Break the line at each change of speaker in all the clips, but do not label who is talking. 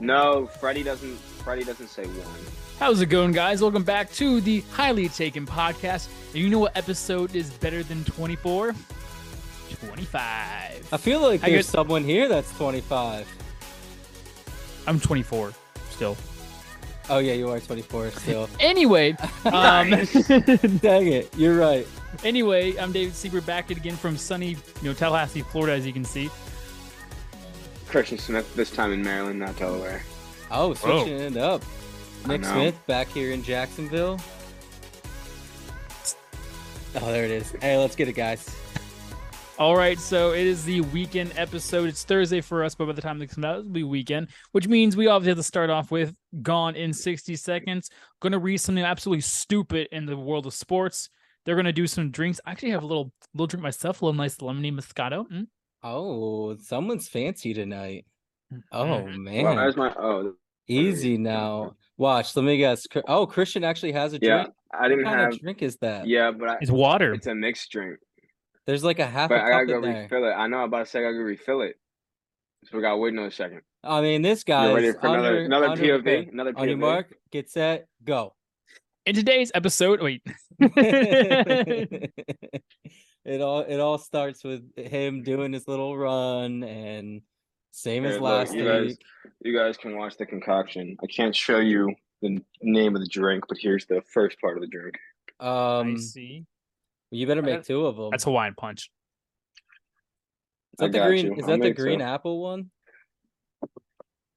No, Freddie doesn't. Freddie doesn't say one.
How's it going, guys? Welcome back to the Highly Taken podcast. And you know what episode is better than 24? 25.
I feel like
I
there's
guess-
someone here that's 25.
I'm 24 still.
Oh yeah, you are 24 still.
Anyway, um,
Dang it, you're right.
anyway, I'm David Sieber back again from sunny, you know, Tallahassee, Florida, as you can see.
Christian Smith this time in Maryland, not Delaware.
Oh, switching it up. Nick. Smith back here in Jacksonville. Oh, there it is. Hey, let's get it, guys.
All right, so it is the weekend episode. It's Thursday for us, but by the time this comes out, it'll be weekend, which means we obviously have to start off with Gone in 60 Seconds. Going to read something absolutely stupid in the world of sports. They're going to do some drinks. I actually have a little little drink myself, a little nice lemony Moscato. Mm.
Oh, someone's fancy tonight. Oh
Mhm.
man,
Well, there's my. Oh,
easy now. Watch. Let me guess. Cr- Oh, Christian actually has a
yeah.
drink.
I
What
didn't
kind
have.
of drink is that?
Yeah, but I,
It's water.
it's a mixed drink.
There's like a half
But
a
I gotta
cup
go
in there.
refill it. I know. I'm about to say I gotta go refill it. So we gotta wait another second.
I mean, this guy
You ready
is
for another
under-
another
under
POV?
prepared.
Another
On your
POV?
mark, get set, go.
In today's episode, wait.
it all it all starts with him doing his little run and same as
Here, look,
last
you guys,
week.
you guys can watch the concoction. I can't show you the name of the drink, but here's the first part of the drink.
I
Um,
see.
you better make two of them.
That's Hawaiian Punch.
is that the
got
green?
you.
Is
I'll
that the
make
green
two.
apple one?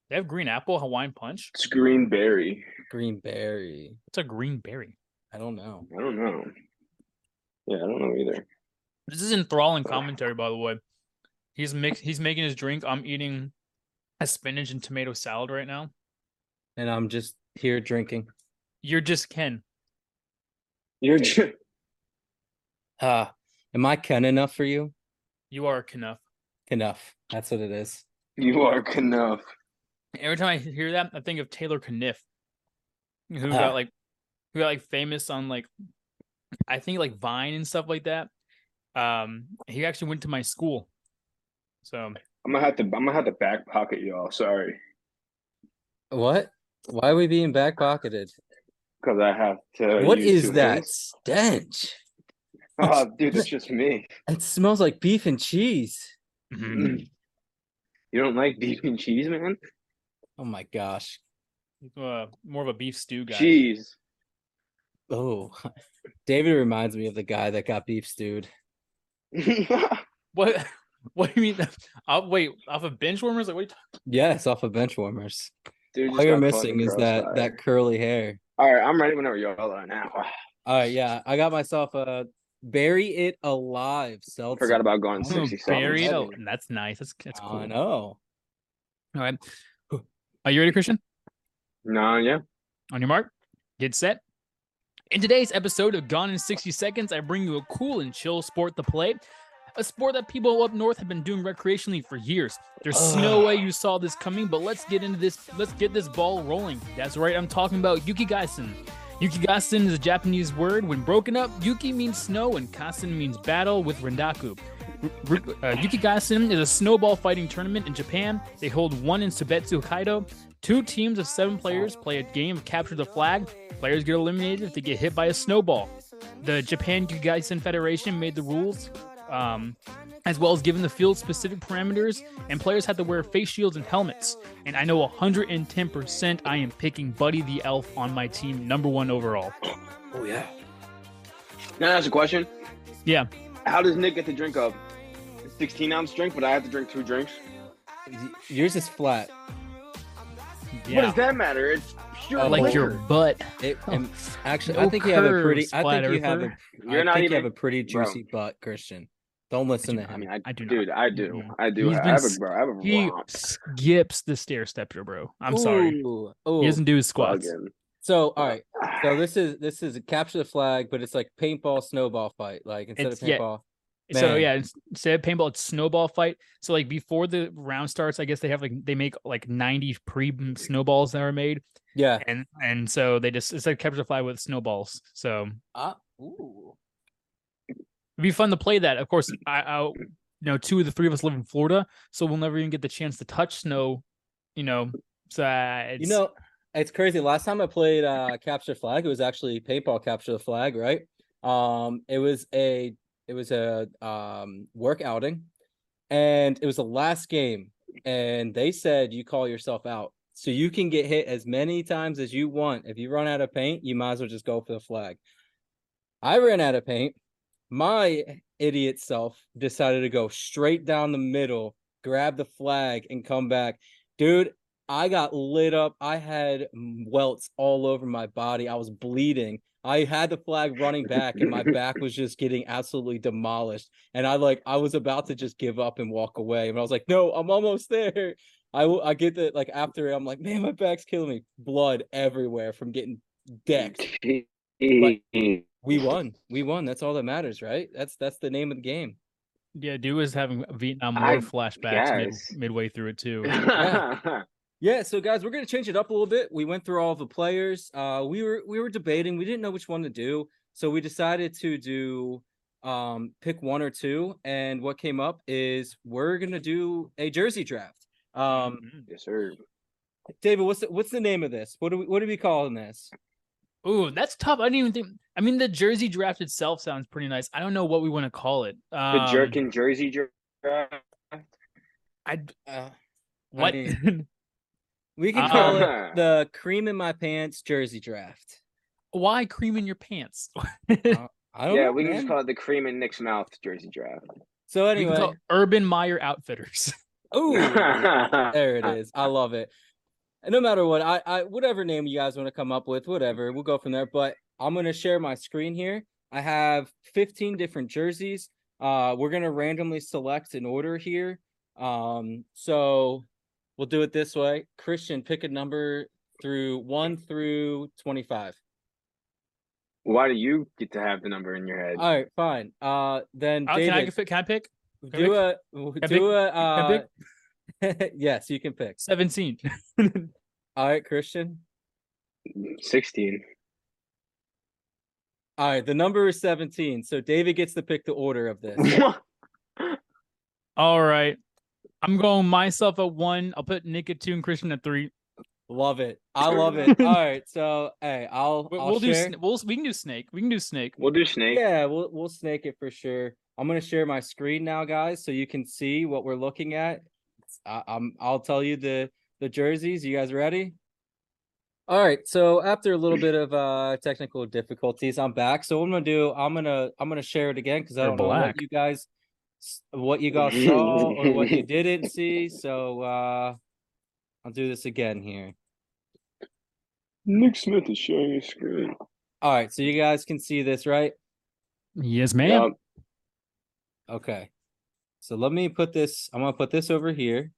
They have green apple Hawaiian Punch.
It's green berry.
Green berry.
It's a green berry?
I don't know.
I don't know. Yeah, I don't know either.
This is enthralling commentary, by the way. He's mix. He's making his drink. I'm eating a spinach and tomato salad right now.
And I'm just here drinking.
You're just Ken.
You're ju-
Ah, am I Ken enough for you?
You are Knuff.
Enough. That's what it is.
you are enough.
Every time I hear that, I think of Taylor Kniff, who
Ah.
got like, who got like famous on like, I think like Vine and stuff like that. Um, he actually went to my school, so
I'm gonna have to. I'm gonna have to back pocket y'all. Sorry,
What? Why are we being back pocketed?
because I have to.
What
use
is
two
that
hands.
stench?
Oh, dude, it's just me.
It smells like beef and cheese.
mhm.
You don't like beef and cheese, man?
Oh my gosh.
uh, more of a beef stew guy.
Cheese.
Oh, David reminds me of the guy that got beef stewed.
What? What do you mean? Uh, wait, off of bench warmers? Like, what? Are you talking?
Yes, off of bench warmers.
Dude,
All you're missing is that
cross-eyed.
that curly hair.
All right, I'm ready whenever y'all are now.
All right, yeah, I got myself a bury it alive seltzer.
Forgot about going
Oh,
60 seconds.
Buried?
heavy.
Oh, that's nice. That's that's cool.
I know.
All right. Are you ready, Christian?
No, yeah.
On your mark, get set. In today's episode of Gone in 60 Seconds, I bring you a cool and chill sport to play. A sport that people up north have been doing recreationally for years. There's no way you saw this coming, but let's get into this. Let's get this ball rolling. That's right, I'm talking about Yukigassen. Yukigassen is a Japanese word. When broken up, Yuki means snow and Kassen means battle with Rendaku. Uh, Yukigassen is a snowball fighting tournament in Japan. They hold one in Sobetsu, Hokkaido. Two teams of seven players play a game of capture the flag. Players get eliminated if they get hit by a snowball. The Japan Yukigassen Federation made the rules, um, as well as given the field specific parameters, and players had to wear face shields and helmets. And I know 110% I am picking Buddy the Elf on my team, number one overall.
Oh yeah.
I ask a question?
Yeah.
How does Nick get to drink a 16 ounce drink, but I have to drink two drinks?
Yours is flat.
What does that matter? It's pure
Oh,
Like your butt.
It, and actually,
No
I think you have a pretty. I think you have a.
You're
I
not
think
even.
you have a pretty
bro.
juicy butt, Christian. Don't listen to
I
him.
mean, I,
I do not.
dude, I do.
Mm-hmm.
I do.
He's
I
been
have
s-
a, bro, I have a
He
romp.
skips the stair stepper, bro. I'm sorry.
Ooh, ooh.
He doesn't do his squats.
Plug in.
So all right. So this is this is a capture the flag, but it's like paintball snowball fight. Like instead
It's-
of
yeah.
Paintball.
So yeah, ins- instead of paintball, it's snowball fight. So like before the round starts, I guess they have like they make like 90 pre snowballs that are made,
Yeah.
and and so they just it's like capture the flag with snowballs. So
Ah. Ooh.
it'd be fun to play that. Of course, I, I you know two of the three of us live in Florida, so we'll never even get the chance to touch snow, you know, So uh, it's,
You know, it's crazy. Last time I played uh capture flag, it was actually paintball capture the flag, right? Um, it was a it was a um work outing, and it was the last game, and they said you call yourself out, so you can get hit as many times as you want. If you run out of paint, you might as well just go for the flag. I ran out of paint. My idiot self decided to go straight down the middle, grab the flag, and come back. Dude, I got lit up. I had welts all over my body. I was bleeding. I had the flag running back, and my back was just getting absolutely demolished. And I like I was about to just give up and walk away. And I was like, no, I'm almost there. I will I get that like after I'm like, man, my back's killing me. Blood everywhere from getting decked. We won. We won. That's all that matters, right? That's that's the name of the game.
yeah, dude was having Vietnam War
I
flashbacks mid, midway through it too.
Yeah, so guys, we're gonna change it up a little bit. We went through all the players. Uh, we were we were debating. We didn't know which one to do, so we decided to do um pick one or two. And what came up is we're gonna do a jersey draft. Um,
Mhm.
yes, sir.
David, what's the, what's the name of this? What do we what are we calling this?
Ooh, that's tough. I didn't even think. I mean, the jersey draft itself sounds pretty nice. I don't know what we want to call it.
The
Um,
jerkin jersey draft.
I
Uh,
what?
mean- we can call it
Uh,
the cream in my pants jersey draft.
Why cream in your pants?
I don't
yeah,
know,
we can just call it the cream in Nick's mouth jersey draft.
So
We can
anyway,
call it Urban Meyer Outfitters.
oh, there it is. I love it. And no matter what, I, I whatever name you guys want to come up with, whatever, we'll go from there. But I'm gonna share my screen here. I have 15 different jerseys. Uh, we're gonna randomly select an order here. Um, so we'll do it this way. Christian, pick a number through one through 25.
Why do you get to have the number in your head?
All right, fine. Uh, then
Uh, can I
David,
pick? Can I pick?
do a
I
do a
I
uh, yes, you can pick.
Seventeen.
All right, Christian.
16.
All right, the number is 17. So David gets to pick the order of this.
All right. I'm going myself at one. I'll put Nick at two and Christian at three.
love it. I love it. All right, so hey, I'll
We-
I'll
We'll do.
share.
sn- We'll we can do snake. We can do snake.
we'll do snake.
Yeah, we'll we'll snake it for sure. I'm gonna share my screen now, guys, so you can see what we're looking at. I, I'm I'll tell you the the jerseys. You guys ready? All right. So after a little bit of uh technical difficulties, I'm back. So what I'm gonna do, I'm gonna I'm gonna share it again because I
You're
don't know what you guys s- what you guys saw or what you didn't see. So uh I'll do this again here.
Nick Smith is showing his screen.
All right, so you guys can see this, right?
Yes, ma'am.
Yup.
Okay. So let me put this, I'm gonna put this over here.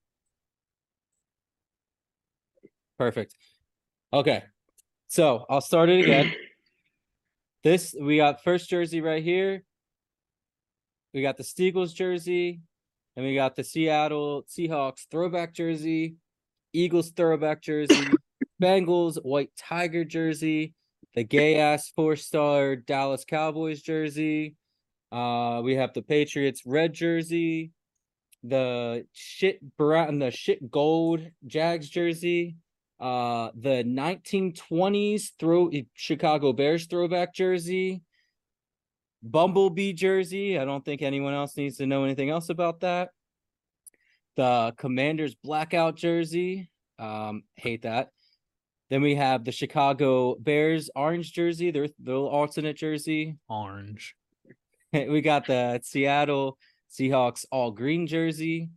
Perfect. Okay. So I'll start it again. This, we got first jersey right here. We got the Steagles jersey, and we got the Seattle Seahawks throwback jersey, Eagles throwback jersey, Bengals white tiger jersey, the gay ass four star Dallas Cowboys jersey. Uh, we have the Patriots red jersey, the shit brown, the shit gold Jags jersey, uh, the 1920s throw Chicago Bears throwback jersey, Bumblebee jersey. I don't think anyone else needs to know anything else about that. The Commanders blackout jersey. Um, hate that. Then we have the Chicago Bears orange jersey, their their alternate jersey.
Orange.
we got the Seattle Seahawks all green jersey,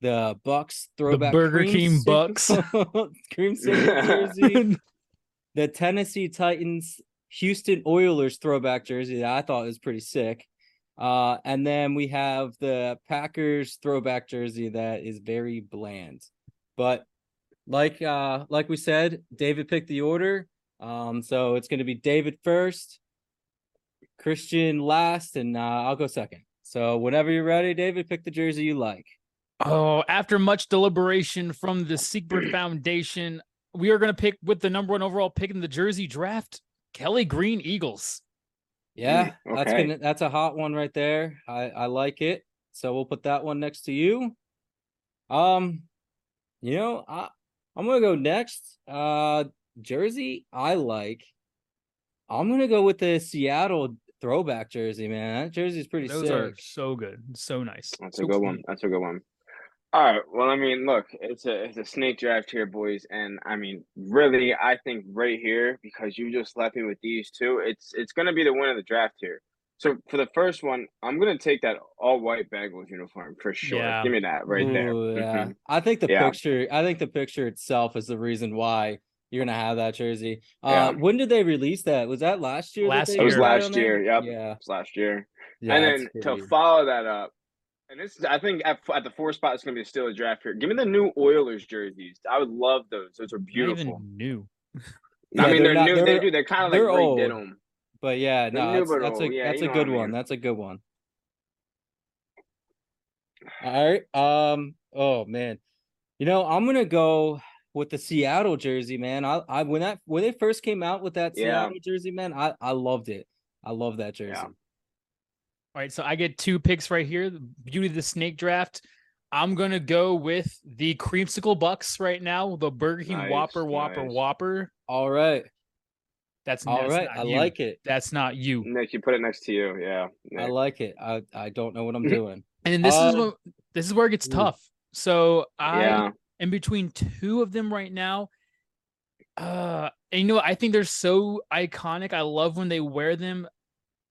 the Bucks throwback
Burger
cream
King Bucks.
cream jersey, the Tennessee Titans Houston Oilers throwback jersey that I thought was pretty sick. Uh, and then we have the Packers throwback jersey that is very bland. But like uh like we said, David picked the order. Um, so it's gonna be David first, Christian last, and uh, I'll go second. So whenever you're ready, David, pick the jersey you like.
Oh, after much deliberation from the Secret Foundation, we are going to pick with the number one overall pick in the Jersey draft, Kelly Green Eagles.
Yeah, that's
okay.
gonna that's a hot one right there. I I like it. So we'll put that one next to you. Um, you know, I I'm gonna go next. Uh, jersey I like. I'm gonna go with the Seattle throwback jersey, man. That jersey's pretty
Those
sick.
are so good, so nice.
That's
so
a good one. That's a good one. All right. Well, I mean, look, it's a it's a snake draft here, boys, and I mean, really, I think right here because you just left me with these two, it's it's gonna be the win of the draft here. So for the first one, I'm gonna take that all white Bengals uniform for sure.
Yeah.
Give me that right there.
Ooh, yeah.
Mhm.
I think the
Yeah.
picture. I think the picture itself is the reason why you're gonna have that jersey.
Yeah.
Uh, when did they release that? Was that last year?
Last
they
year. It was
last year, yep.
Yeah.
It's last year,
yeah
and then to follow that up, and this is, I think at, at the four spot it's gonna be still a draft here. Give me the new Oilers jerseys. I would love those. Those are beautiful.
even new.
Yeah,
I mean,
they're
they're,
not-
new.
they're-
they do. They're kind of like
they're
redid
old.
them.
But yeah, no,
new
that's,
but
that's a.
Yeah,
that's a good
what I
one. That's a good one. All right. Um. Oh man. You know, I'm gonna go with the Seattle jersey, man. I, I when that when they first came out with that
Yeah.
Seattle jersey, man, I I loved it. I love that jersey.
Yeah.
All right, so I get two picks right here. The beauty of the snake draft. I'm gonna go with the creamsicle bucks right now. The Burger King
Nice,
Whopper, Whopper,
nice.
Whopper.
All right.
That's
All
that's
right. I
you.
like it.
That's not you.
Nick, you put it next to you. Yeah.
I like it. I I don't know what I'm doing.
And then this is
Um,
what this is where it gets tough. So I
yeah.
am between two of them right now. Uh, and you know, what? I think they're so iconic. I love when they wear them.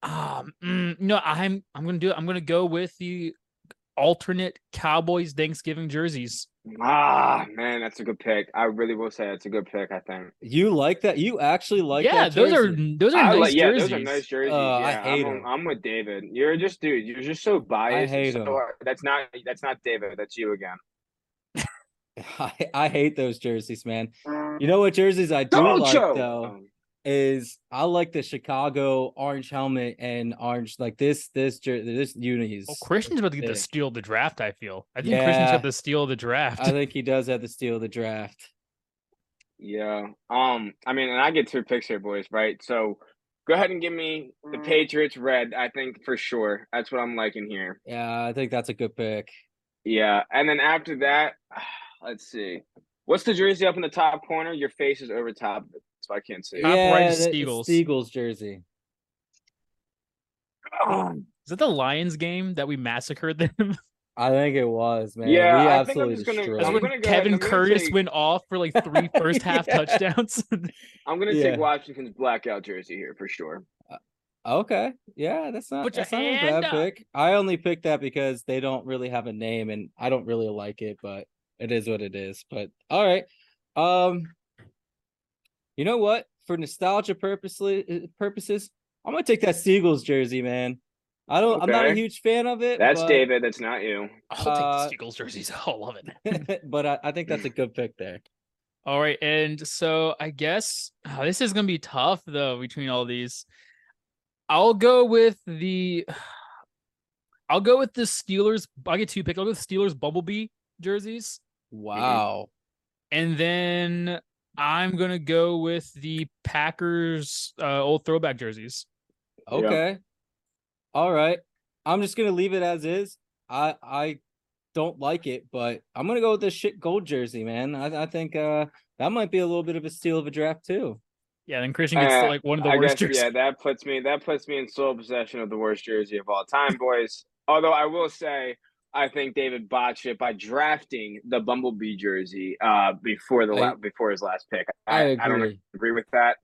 Um, mm, you know, I'm I'm gonna do it. I'm gonna go with the alternate Cowboys Thanksgiving jerseys.
Ah, man, that's a good pick. I really will say it's a good pick. I think.
You like that? You actually like
yeah,
that
those are those are
I
nice
like, yeah,
jerseys.
those are nice jerseys.
Uh, I
yeah,
hate
I'm,
'em.
I'm with David. You're just, dude. You're just so biased. and
hate
so
'em.
hard. That's not. That's not David. That's you again.
I, I hate those jerseys, man. You know what jerseys I do
Don't
like
show.
though
Um,
is I like the Chicago orange helmet and orange like this this jer- this unis.
Oh, Christian's about to get the steal of the draft. I feel. I think Christian's
Yeah.
got the steal of the draft.
I think he does have the steal of the draft.
yeah. Um. I mean, and I get two picks here, boys. Right. So, go ahead and give me the Patriots red. I think for sure. That's what I'm liking here.
Yeah, I think that's a good pick.
Yeah, and then after that, let's see. What's the jersey up in the top corner? Your face is over top of it, so I can't see.
Top
yeah,
right is
the-
Steagles.
Steagles jersey.
Is that the Lions game that we massacred them?
I think it was, man.
Yeah,
we
I think I'm
absolutely
just gonna-
destroyed.
That's
I'm
when
gonna go ahead
Kevin
and I'm gonna
Curtis
take-
went off for like three first half
Yeah.
touchdowns.
I'm gonna
Yeah.
take Washington's blackout jersey here for sure.
Okay. Yeah, that's not,
Put your
that's not a
hand
bad
up.
pick. I only picked that because they don't really have a name and I don't really like it, but it is what it is. But all right. Um you know what? For nostalgia purposely uh, purposes, I'm gonna take that Seagulls jersey, man. I don't I'm not a huge fan of it.
That's
but,
David. That's not you.
I'll
Uh,
take the Eagles jerseys. I'll love it.
but I, I think that's a good pick there.
All right, and so I guess oh, this is gonna be tough though between all these. I'll go with the. I'll go with the Steelers. I get two picks. I'll go with the Steelers Bumblebee jerseys,
Wow.
and then I'm gonna go with the Packers uh, old throwback jerseys.
Yeah.
Okay. All right. I'm just gonna leave it as is. I I don't like it, but I'm gonna go with the shit gold jersey, man. I I think uh that might be a little bit of a steal of a draft too.
Yeah, then Christian gets
Uh,
like one of the
I
worst
guess
jerseys.
yeah, that puts me that puts me in sole possession of the worst jersey of all time, boys. Although I will say, I think David botched it by drafting the Bumblebee jersey uh before the
I-
la- before his last pick.
I
I don't
agree.
agree with that.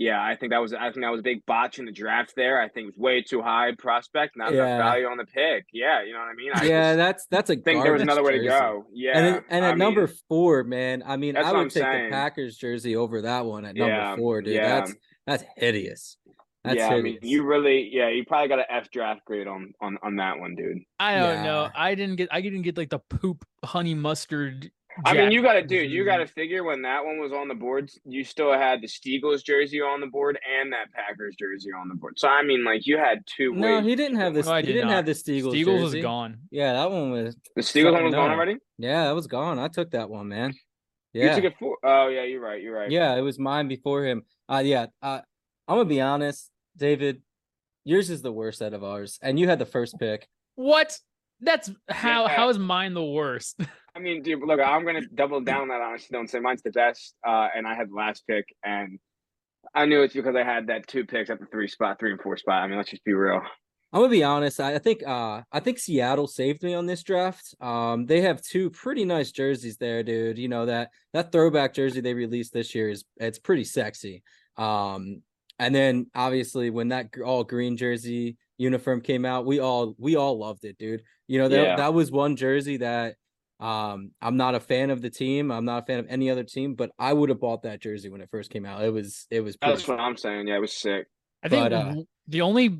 Yeah, I think that was I think that was a big botch in the draft there. I think it was way too high prospect, not
Yeah.
enough value on the pick. Yeah, you know what I mean. I
yeah, that's that's a
think there was another way to go. Yeah,
And it, and
I
at number four, man, I mean, I would take
saying.
the Packers jersey over that one at
Yeah,
number four, dude.
yeah.
That's that's hideous. That's
yeah, I mean, you really, yeah, you probably got an F draft grade on on on that one, dude.
I don't know. I didn't get. I didn't get like the poop honey mustard.
I mean, you got to, dude. You got to figure when that one was on the board, you still had the Steagles jersey on the board and that Packers jersey on the board. So I mean, like you had two.
no,
ways
he didn't have this.
No, I
he
did
didn't
not.
have the Steagles.
Steagles is
jersey.
gone.
Yeah, that one was.
The Steagles one was
no.
gone already.
Yeah, that was gone. I took that one, man. Yeah.
You took it for. Oh yeah, you're right. You're right.
yeah, it was mine before him. Uh, yeah. Uh, I'm gonna be honest, David. Yours is the worst out of ours, and you had the first pick.
What? That's how
Yeah.
how is mine the worst?
I mean, dude, look, I'm gonna double down that honestly. Don't say mine's the best. Uh, and I had the last pick, and I knew it's because I had that two picks at the three spot, three and four spot. I mean, let's just be real.
I'm gonna be honest. I, I think uh I think Seattle saved me on this draft. Um, they have two pretty nice jerseys there, dude. You know that that throwback jersey they released this year is it's pretty sexy. Um, and then obviously when that all green jersey uniform came out, we all we all loved it, dude. You know that
Yeah.
that was one jersey that um I'm not a fan of the team. I'm not a fan of any other team, but I would have bought that jersey when it first came out. It was it was pretty
That's what I'm saying. Yeah, it was sick.
I think
But, uh,
the only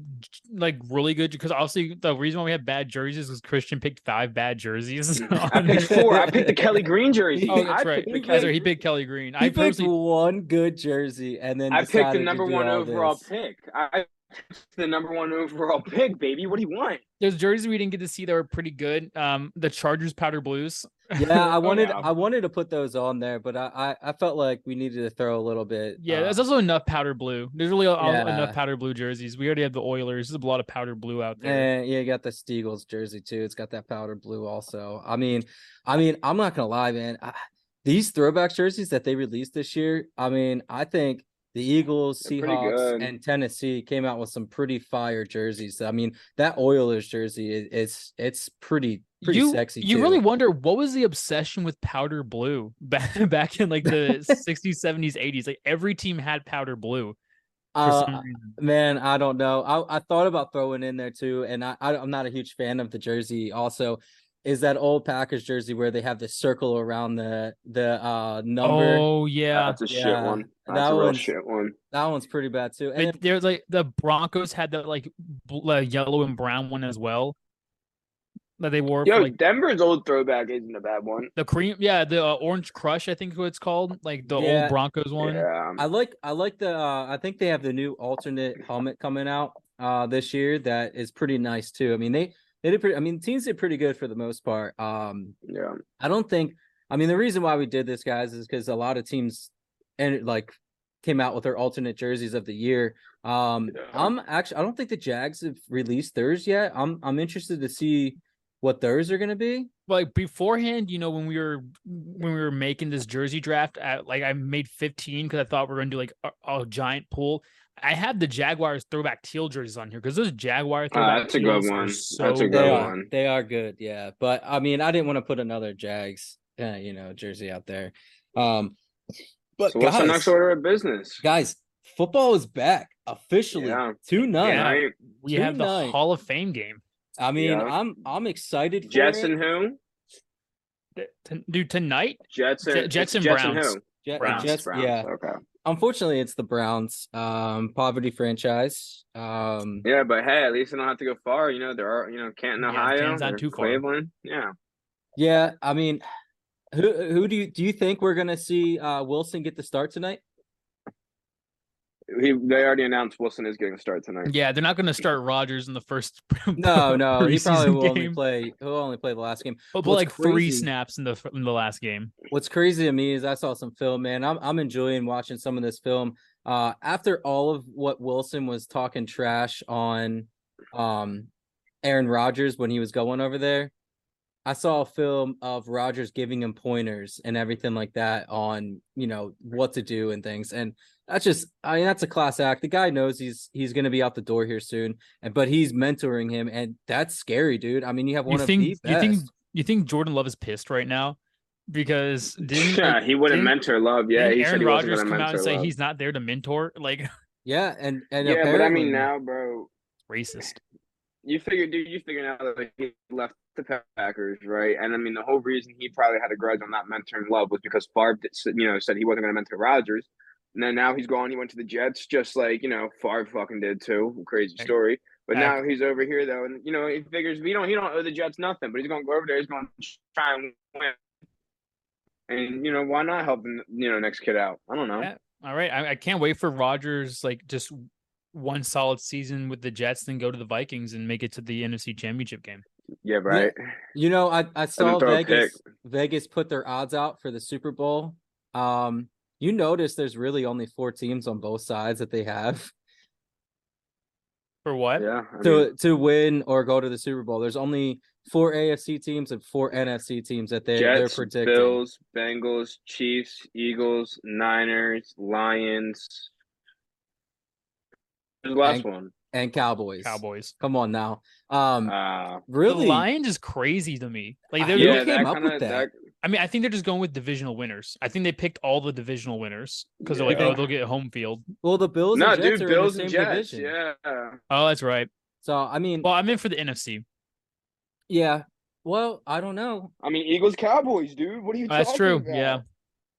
like really good because obviously the reason why we had bad jerseys was Christian picked five bad jerseys.
I picked four. I picked the Kelly Green jersey.
Oh, that's
I
right.
picked the
He
That's right. He picked Kelly Green.
He
I
picked
personally,
one good jersey and then
I picked the number one overall
this.
pick. I picked the number one overall pick, baby. What do you want?
there's jerseys we didn't get to see that were pretty good. Um, the Chargers powder blues.
Yeah, I
Oh,
wanted
yeah.
I wanted to put those on there, but I, I I felt like we needed to throw a little bit.
Yeah,
uh,
there's also enough powder blue. There's really a- a-
Yeah.
enough powder blue jerseys. We already have the Oilers. There's a lot of powder blue out there.
and yeah, you got the Steagles jersey too. It's got that powder blue also. I mean, I mean, I'm not gonna lie, man. I, these throwback jerseys that they released this year, I mean, I think the Eagles,
They're
Seahawks, and Tennessee came out with some pretty fire jerseys. I mean, that Oilers jersey is it's it's pretty pretty
you
sexy.
you
too.
really wonder what was the obsession with powder blue back back in like the 60s, 70s, 80s. Like every team had powder blue
Uh. Man, I don't know. I, I thought about throwing in there too, and I, I I'm not a huge fan of the jersey. Also, is that old Packers jersey where they have the circle around the the uh number?
Oh yeah.
That's a shit
yeah,
one.
that
That's a real
one's-
shit one.
That one's pretty bad too. And
They- There's like the Broncos had that like bl- uh, yellow and brown one as well that they wore
Yo,
for like
Denver's old throwback isn't a bad one.
the cream. Yeah, the uh, orange crush. I think is what it's called. Like the
Yeah.
old Broncos one.
Yeah.
I like I like the uh, I think they have the new alternate helmet coming out uh this year that is pretty nice too. I mean they they did pretty. I mean teams did pretty good for the most part. Um,
Yeah.
I don't think. I mean, the reason why we did this, guys, is because a lot of teams and like came out with their alternate jerseys of the year. Um,
Yeah.
I'm actually. I don't think the Jags have released theirs yet. I'm. I'm interested to see what theirs are going to be.
like beforehand, you know, when we were when we were making this jersey draft, at, like I made 15 because I thought we are gonna do like a, a giant pool. I have the Jaguars throwback teal jerseys on here because those Jaguar
Ah,
throwback
that's a good
are
one.
So
That's a
They
good
good.
are. They are good. Yeah, but I mean, I didn't want to put another Jags, uh, you know, jersey out there. Um, but
So what's the next order of business?
guys, football is back officially
Yeah.
tonight.
Yeah.
Right?
We have the
Tonight.
Hall of Fame game.
I mean,
Yeah.
I'm I'm excited for
Jets
it.
and who?
Th- t- Dude, tonight
Jets and
Je- Jets and
Jets and
Browns.
who?
Jet-
Browns,
Jets-
Browns.
yeah.
Okay.
Unfortunately, it's the Browns. Um, poverty franchise. Um,
Yeah, but hey, at least they don't have to go far. You know, there are you know Canton,
Yeah,
Ohio,
Canton's not
or
too far.
Cleveland. Yeah.
yeah. I mean, who who do you do you think we're gonna see uh Wilson get the start tonight?
He they already announced Wilson is getting a start tonight.
Yeah, they're not going to start Rodgers in the first.
No, no, he probably
preseason
will only play. He'll only play the last game.
He'll play
what's
like three snaps in the in the last game.
What's crazy to me is I saw some film, man. I'm I'm enjoying watching some of this film. Uh, after all of what Wilson was talking trash on, um, Aaron Rodgers when he was going over there, I saw a film of Rodgers giving him pointers and everything like that on you know what to do and things, and that's just I mean that's a class act. The guy knows he's he's gonna be out the door here soon, and but he's mentoring him, and that's scary, dude. I mean, you have one
You
of
think
the
you think you think Jordan Love is pissed right now because didn't
Yeah,
like,
he wouldn't mentor Love. Yeah,
didn't
he
Aaron Rodgers come out and say
Love.
he's not there to mentor? Like
yeah, and and
yeah, but I mean now, bro,
racist.
you figure, dude, you figure now that he left the Packers, right? And I mean, the whole reason he probably had a grudge on not mentoring Love was because Favre, did, you know, said he wasn't going to mentor Rodgers. And then now he's gone. He went to the Jets, just like you know Favre fucking did too. Crazy story. But
back-
now he's over here though, and you know he figures he don't he don't owe the Jets nothing, but he's going to go over there. He's going to try and win. And you know why not help the you know next kid out? I don't know.
Yeah. All right, I, I can't wait for Rodgers like just one solid season with the Jets, then go to the Vikings and make it to the NFC Championship game.
Yeah, right.
You know, I, I saw
throw a
Vegas Vegas put their odds out for the Super Bowl. Um, you notice there's really only four teams on both sides that they have.
For what?
Yeah. I mean,
to to win or go to the Super Bowl. There's only four AFC teams and four NFC teams that they they're
Jets,
predicting.
Bills, Bengals, Chiefs, Eagles, Niners, Lions. Who's the last
And-
one?
and Cowboys.
Cowboys.
Come on now. Um,
Uh,
really?
The Lions is crazy to me. Like they're,
Who
yeah,
they're-
came
that
up with
kinda,
that?
I mean, I think they're just going with divisional winners. I think they picked all the divisional winners because they're like, oh, they'll get home field.
well, the Bills
No,
and Jets
dude,
are
Bills
in
and
the same
Jets.
division.
Yeah.
Oh, that's right.
So I mean,
Well, I'm in for the NFC.
yeah. Well, I don't know.
I mean, Eagles, Cowboys, dude. What are you?
That's
talking
true.
about?
Yeah.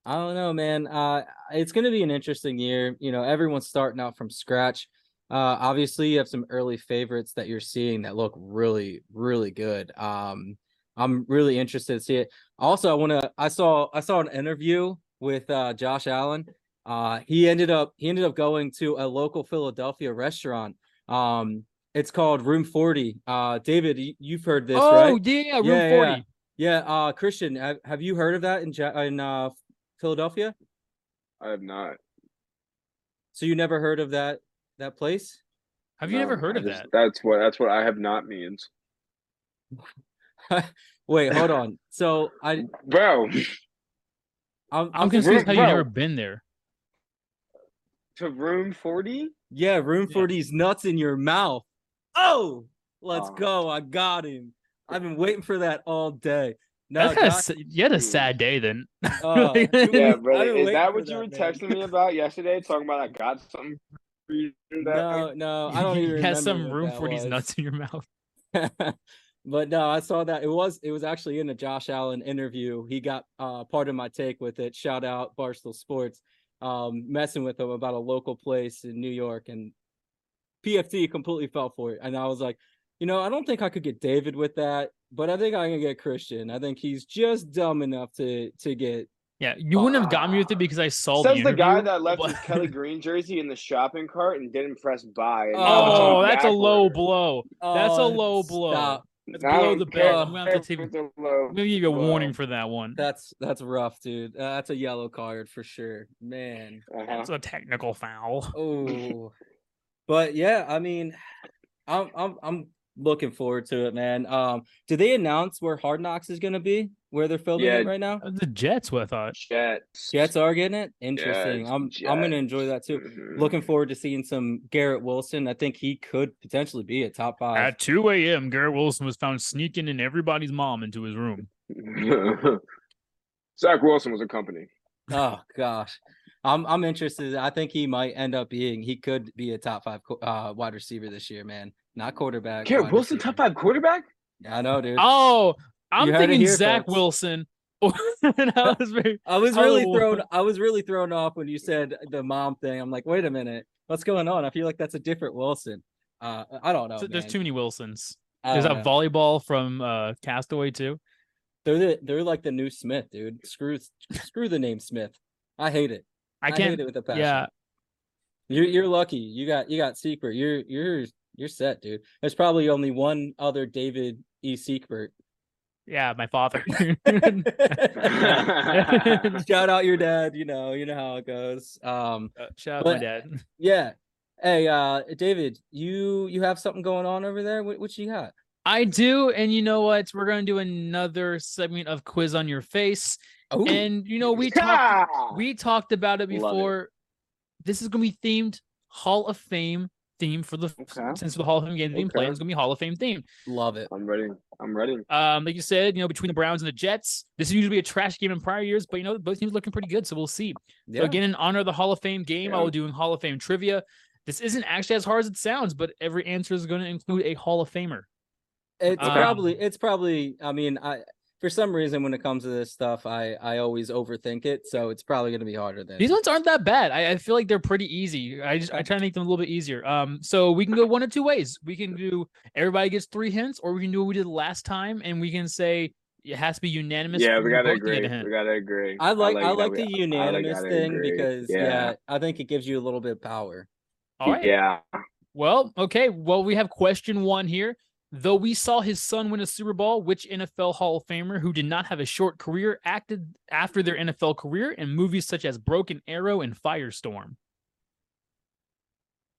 I don't know, man. Uh, it's going to be an interesting year. You know, everyone's starting out from scratch. Uh, obviously, you have some early favorites that you're seeing that look really, really good. Um, I'm really interested to see it. Also, I want to. I saw. I saw an interview with uh, Josh Allen. Uh, he ended up. He ended up going to a local Philadelphia restaurant. Um, it's called Room Forty. Uh, David, y- you've heard this,
oh,
right?
yeah, yeah, room
Yeah, yeah,
40.
Yeah. Uh, Christian, have, have you heard of that in in uh, Philadelphia?
I have not.
So you never heard of that that place?
Have you never
No,
heard
I
of
just-
that?
That's what. That's what I have not means,
Wait, hold on. So I
bro.
I'm,
I'm confused how you've never been there.
To room forty.
yeah, room
Yeah.
for these nuts in your mouth. Oh, let's
Oh.
go. I got him. I've been waiting for that all day. No,
That's kind of you had a sad day then.
uh,
Yeah,
I've
Yeah,
been
brother. Is that what you were
man.
texting me about yesterday? Talking about I got something. for you that
No, no, I don't even
you
remember.
had some room
that
for these nuts in your mouth.
But no, I saw that it was it was actually in a Josh Allen interview. He got uh part of my take with it. Shout out Barstool Sports, um, messing with him about a local place in New York, and PFT completely fell for it. And I was like, you know, I don't think I could get David with that, but I think I can get Christian. I think he's just dumb enough to to get.
Yeah, you wouldn't have got me with it because I saw
Says
the,
the, guy that left
but-
his Kelly Green jersey in the shopping cart and didn't press buy.
Oh,
it's
that's a low
backward.
blow. That's a
Oh,
low blow.
stop.
That's
I
below
don't
the belt. I'm gonna have to take.
it's a
I'm gonna give you a warning for that one.
That's that's rough, dude. Uh, that's a yellow card for sure, man.
Uh-huh.
That's a technical foul.
Oh, but yeah, I mean, I'm I'm I'm looking forward to it, man. Um, did they announce where Hard Knocks is gonna be? Where they're filming
Yeah.
it right now?
The Jets, what I thought.
Jets.
Jets are getting it. Interesting.
Jets,
I'm I'm gonna enjoy that too.
Mhm.
Looking forward to seeing some Garrett Wilson. I think he could potentially be a top five.
At 2 a.m., Garrett Wilson was found sneaking in everybody's mom into his room.
Zach Wilson was a company.
Oh gosh, I'm I'm interested. I think he might end up being. He could be a top five uh, wide receiver this year, man. Not quarterback.
Garrett Wilson, top five quarterback?
I know, dude.
Oh, I'm
You
thinking
here,
Zach
folks.
Wilson. I was very.
I was really
Oh.
thrown. I was really thrown off when you said the mom thing. I'm like, wait a minute, what's going on? I feel like that's a different Wilson. Uh, I don't know.
there's too many Wilsons.
I
There's a
know.
volleyball from uh, Castaway too.
They're the, they're like the new Smith, dude. Screw screw the name Smith. I hate it.
I
I,
can't.
hate it with a passion.
yeah,
You're you're lucky. You got you got Secret. You're you're you're set, dude. There's probably only one other David E. Siegbert.
yeah, my father.
Shout out your dad. You know you know how it goes. Um,
Uh, Shout out my dad.
yeah. Hey, uh, David, you you have something going on over there? What, what you got?
I do, and you know what? We're gonna do another segment of quiz on your face,
Oh,
and you know we talked we talked about it
Love it.
before. This is gonna be themed Hall of Fame theme for the
Okay.
since the Hall of Fame games being played,
Okay.
it's gonna be Hall of Fame themed.
love it.
I'm ready. I'm ready.
Um, like you said, you know, between the Browns and the Jets, this is usually a trash game in prior years, but you know, both teams looking pretty good, so we'll see.
Yeah.
So again, in honor of the Hall of Fame game, I
Yeah.
will do Hall of Fame trivia. This isn't actually as hard as it sounds, but every answer is going to include a Hall of Famer.
It's
Um,
probably it's probably I mean I for some reason when it comes to this stuff I I always overthink it so it's probably gonna be harder than
These ones aren't that bad. I, I feel like they're pretty easy. I just I try to make them a little bit easier. Um, so we can go one of two ways. We can do everybody gets three hints, or we can do what we did last time, and we can say it has to be unanimous.
Yeah, we gotta
both to get
agree. We gotta agree.
I like I
that
like the
I like
unanimous
gotta
thing
agree.
because yeah. I think it gives you a little bit of power.
All right.
Yeah.
Well, okay. Well, we have question one here. Though we saw his son win a Super Bowl, which NFL Hall of Famer who did not have a short career acted after their NFL career in movies such as Broken Arrow and Firestorm?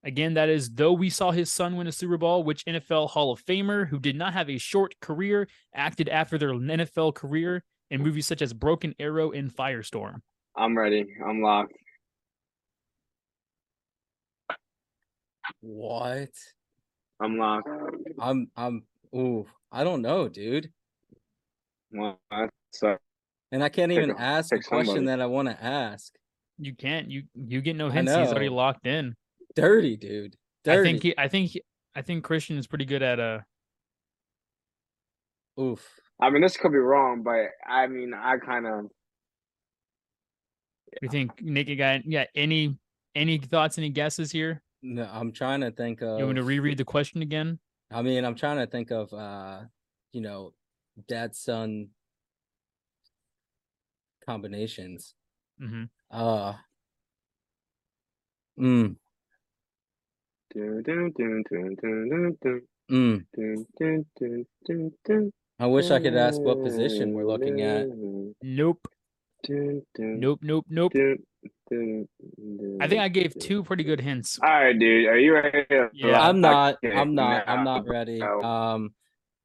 Again, that is though we saw his son win a Super Bowl, which NFL Hall of Famer who did not have a short career acted after their NFL career in movies such as Broken Arrow and Firestorm.
I'm ready. I'm locked.
What?
I'm locked.
I'm I'm ooh, I don't know, dude.
Well, that's uh,
And I can't
Pick
even
a-
ask the
pick
question
somebody.
that I want to ask.
You can't. You you get no
I
hints. He's already
know.
locked in.
Dirty, dude. Dirty.
I think he. I think. He, I think Christian is pretty good at uh
Oof.
I mean, this could be wrong, but I mean, I kind of
We think Nick got yeah. Any any thoughts? Any guesses here?
No, I'm trying to think of
You want me to reread the question again?
I mean, I'm trying to think of uh, you know, dad son combinations.
hmm
Uh mm,
Dun, dun, dun, dun, dun, dun, dun,
mm.
dun, dun, dun, dun, dun.
I wish I could ask what position we're looking at.
Nope.
Dun, dun,
Nope. Nope. Nope.
Dun, dun,
I think I gave two pretty good hints.
All right, dude. Are you ready?
Yeah.
I'm not I'm not I'm not ready.
No.
Um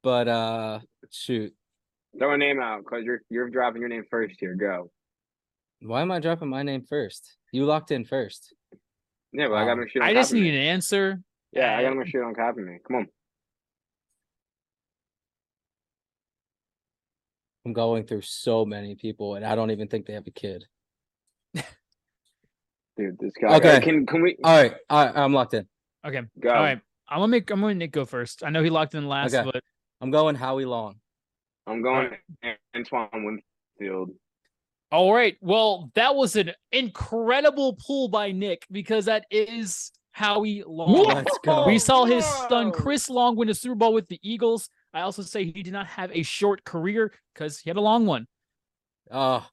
but uh shoot.
Throw a name out because you're you're dropping your name first here. Go.
Why am I dropping my name first? You locked in first.
Yeah, but I got
Um,
my shit on
I just need
me.
an answer.
Yeah, I got
and-
my shit on copy me. Come on.
I'm going through so many people and I don't even think they have a kid.
Dude, this guy.
Okay.
Can can we
All right, all right I'm locked in.
Okay.
go?
All right. I'm gonna make. I'm gonna Nick go first. I know he locked in last,
Okay.
but
I'm going Howie Long.
I'm going Antoine Winfield.
all right. Well, that was an incredible pull by Nick because that is Howie Long.
Let's go.
We saw his son Chris Long win the Super Bowl with the Eagles. I also say he did not have a short career because he had a long one.
Oh,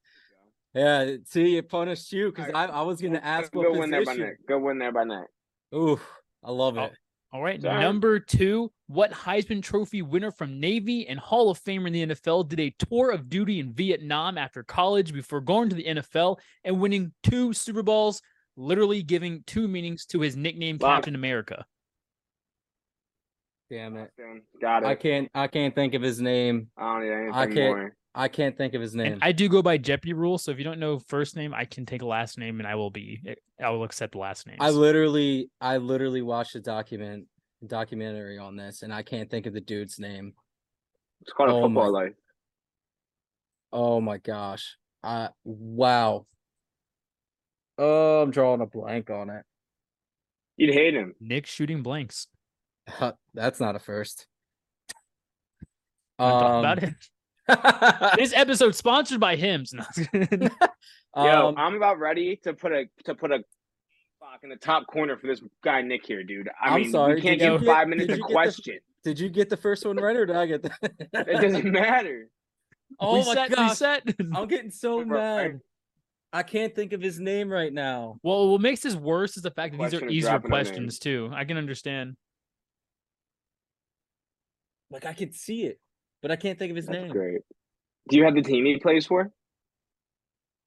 yeah. See, it punished you because I, I was going to ask
Go
what
win there by
position.
Nick. Go win there by Nick.
Ooh, I love it.
All right.
Sorry.
Number two, what Heisman Trophy winner from Navy and Hall of Famer in the NFL did a tour of duty in Vietnam after college before going to the NFL and winning two Super Bowls, literally giving two meanings to his nickname,
Lock.
Captain America?
Damn it.
Got it.
I can't. I can't think of his name.
I don't need anything
I can't-
more.
I can't think of his name.
And I do go by Jeopardy rule. So if you don't know first name, I can take a last name and I will be, I will accept last name.
I literally, I literally watched a document documentary on this, and I can't think of the dude's name.
It's called a
Oh
football
my-
life.
Oh my gosh. I wow. Oh, I'm drawing a blank on it.
You'd hate him.
Nick shooting blanks.
That's not a first.
Wanna talk
Um,
about it. This episode sponsored by Hims. No.
Yo,
um,
I'm about ready to put a to put a fuck in the top corner for this guy Nick here, dude. I
I'm
mean,
sorry,
we can't
did you
give
get-
five minutes
did
to
you get the-
question.
did you get the first one right, or did I get that?
It doesn't matter.
oh my
reset,
gosh,
reset.
I'm getting so
Bro,
mad. I can't think of his name right now.
Well, what makes this worse is the fact that these are easier questions too. I can understand.
Like I can see it, but I can't think of his
That's
name.
great. Do you have the team he plays for?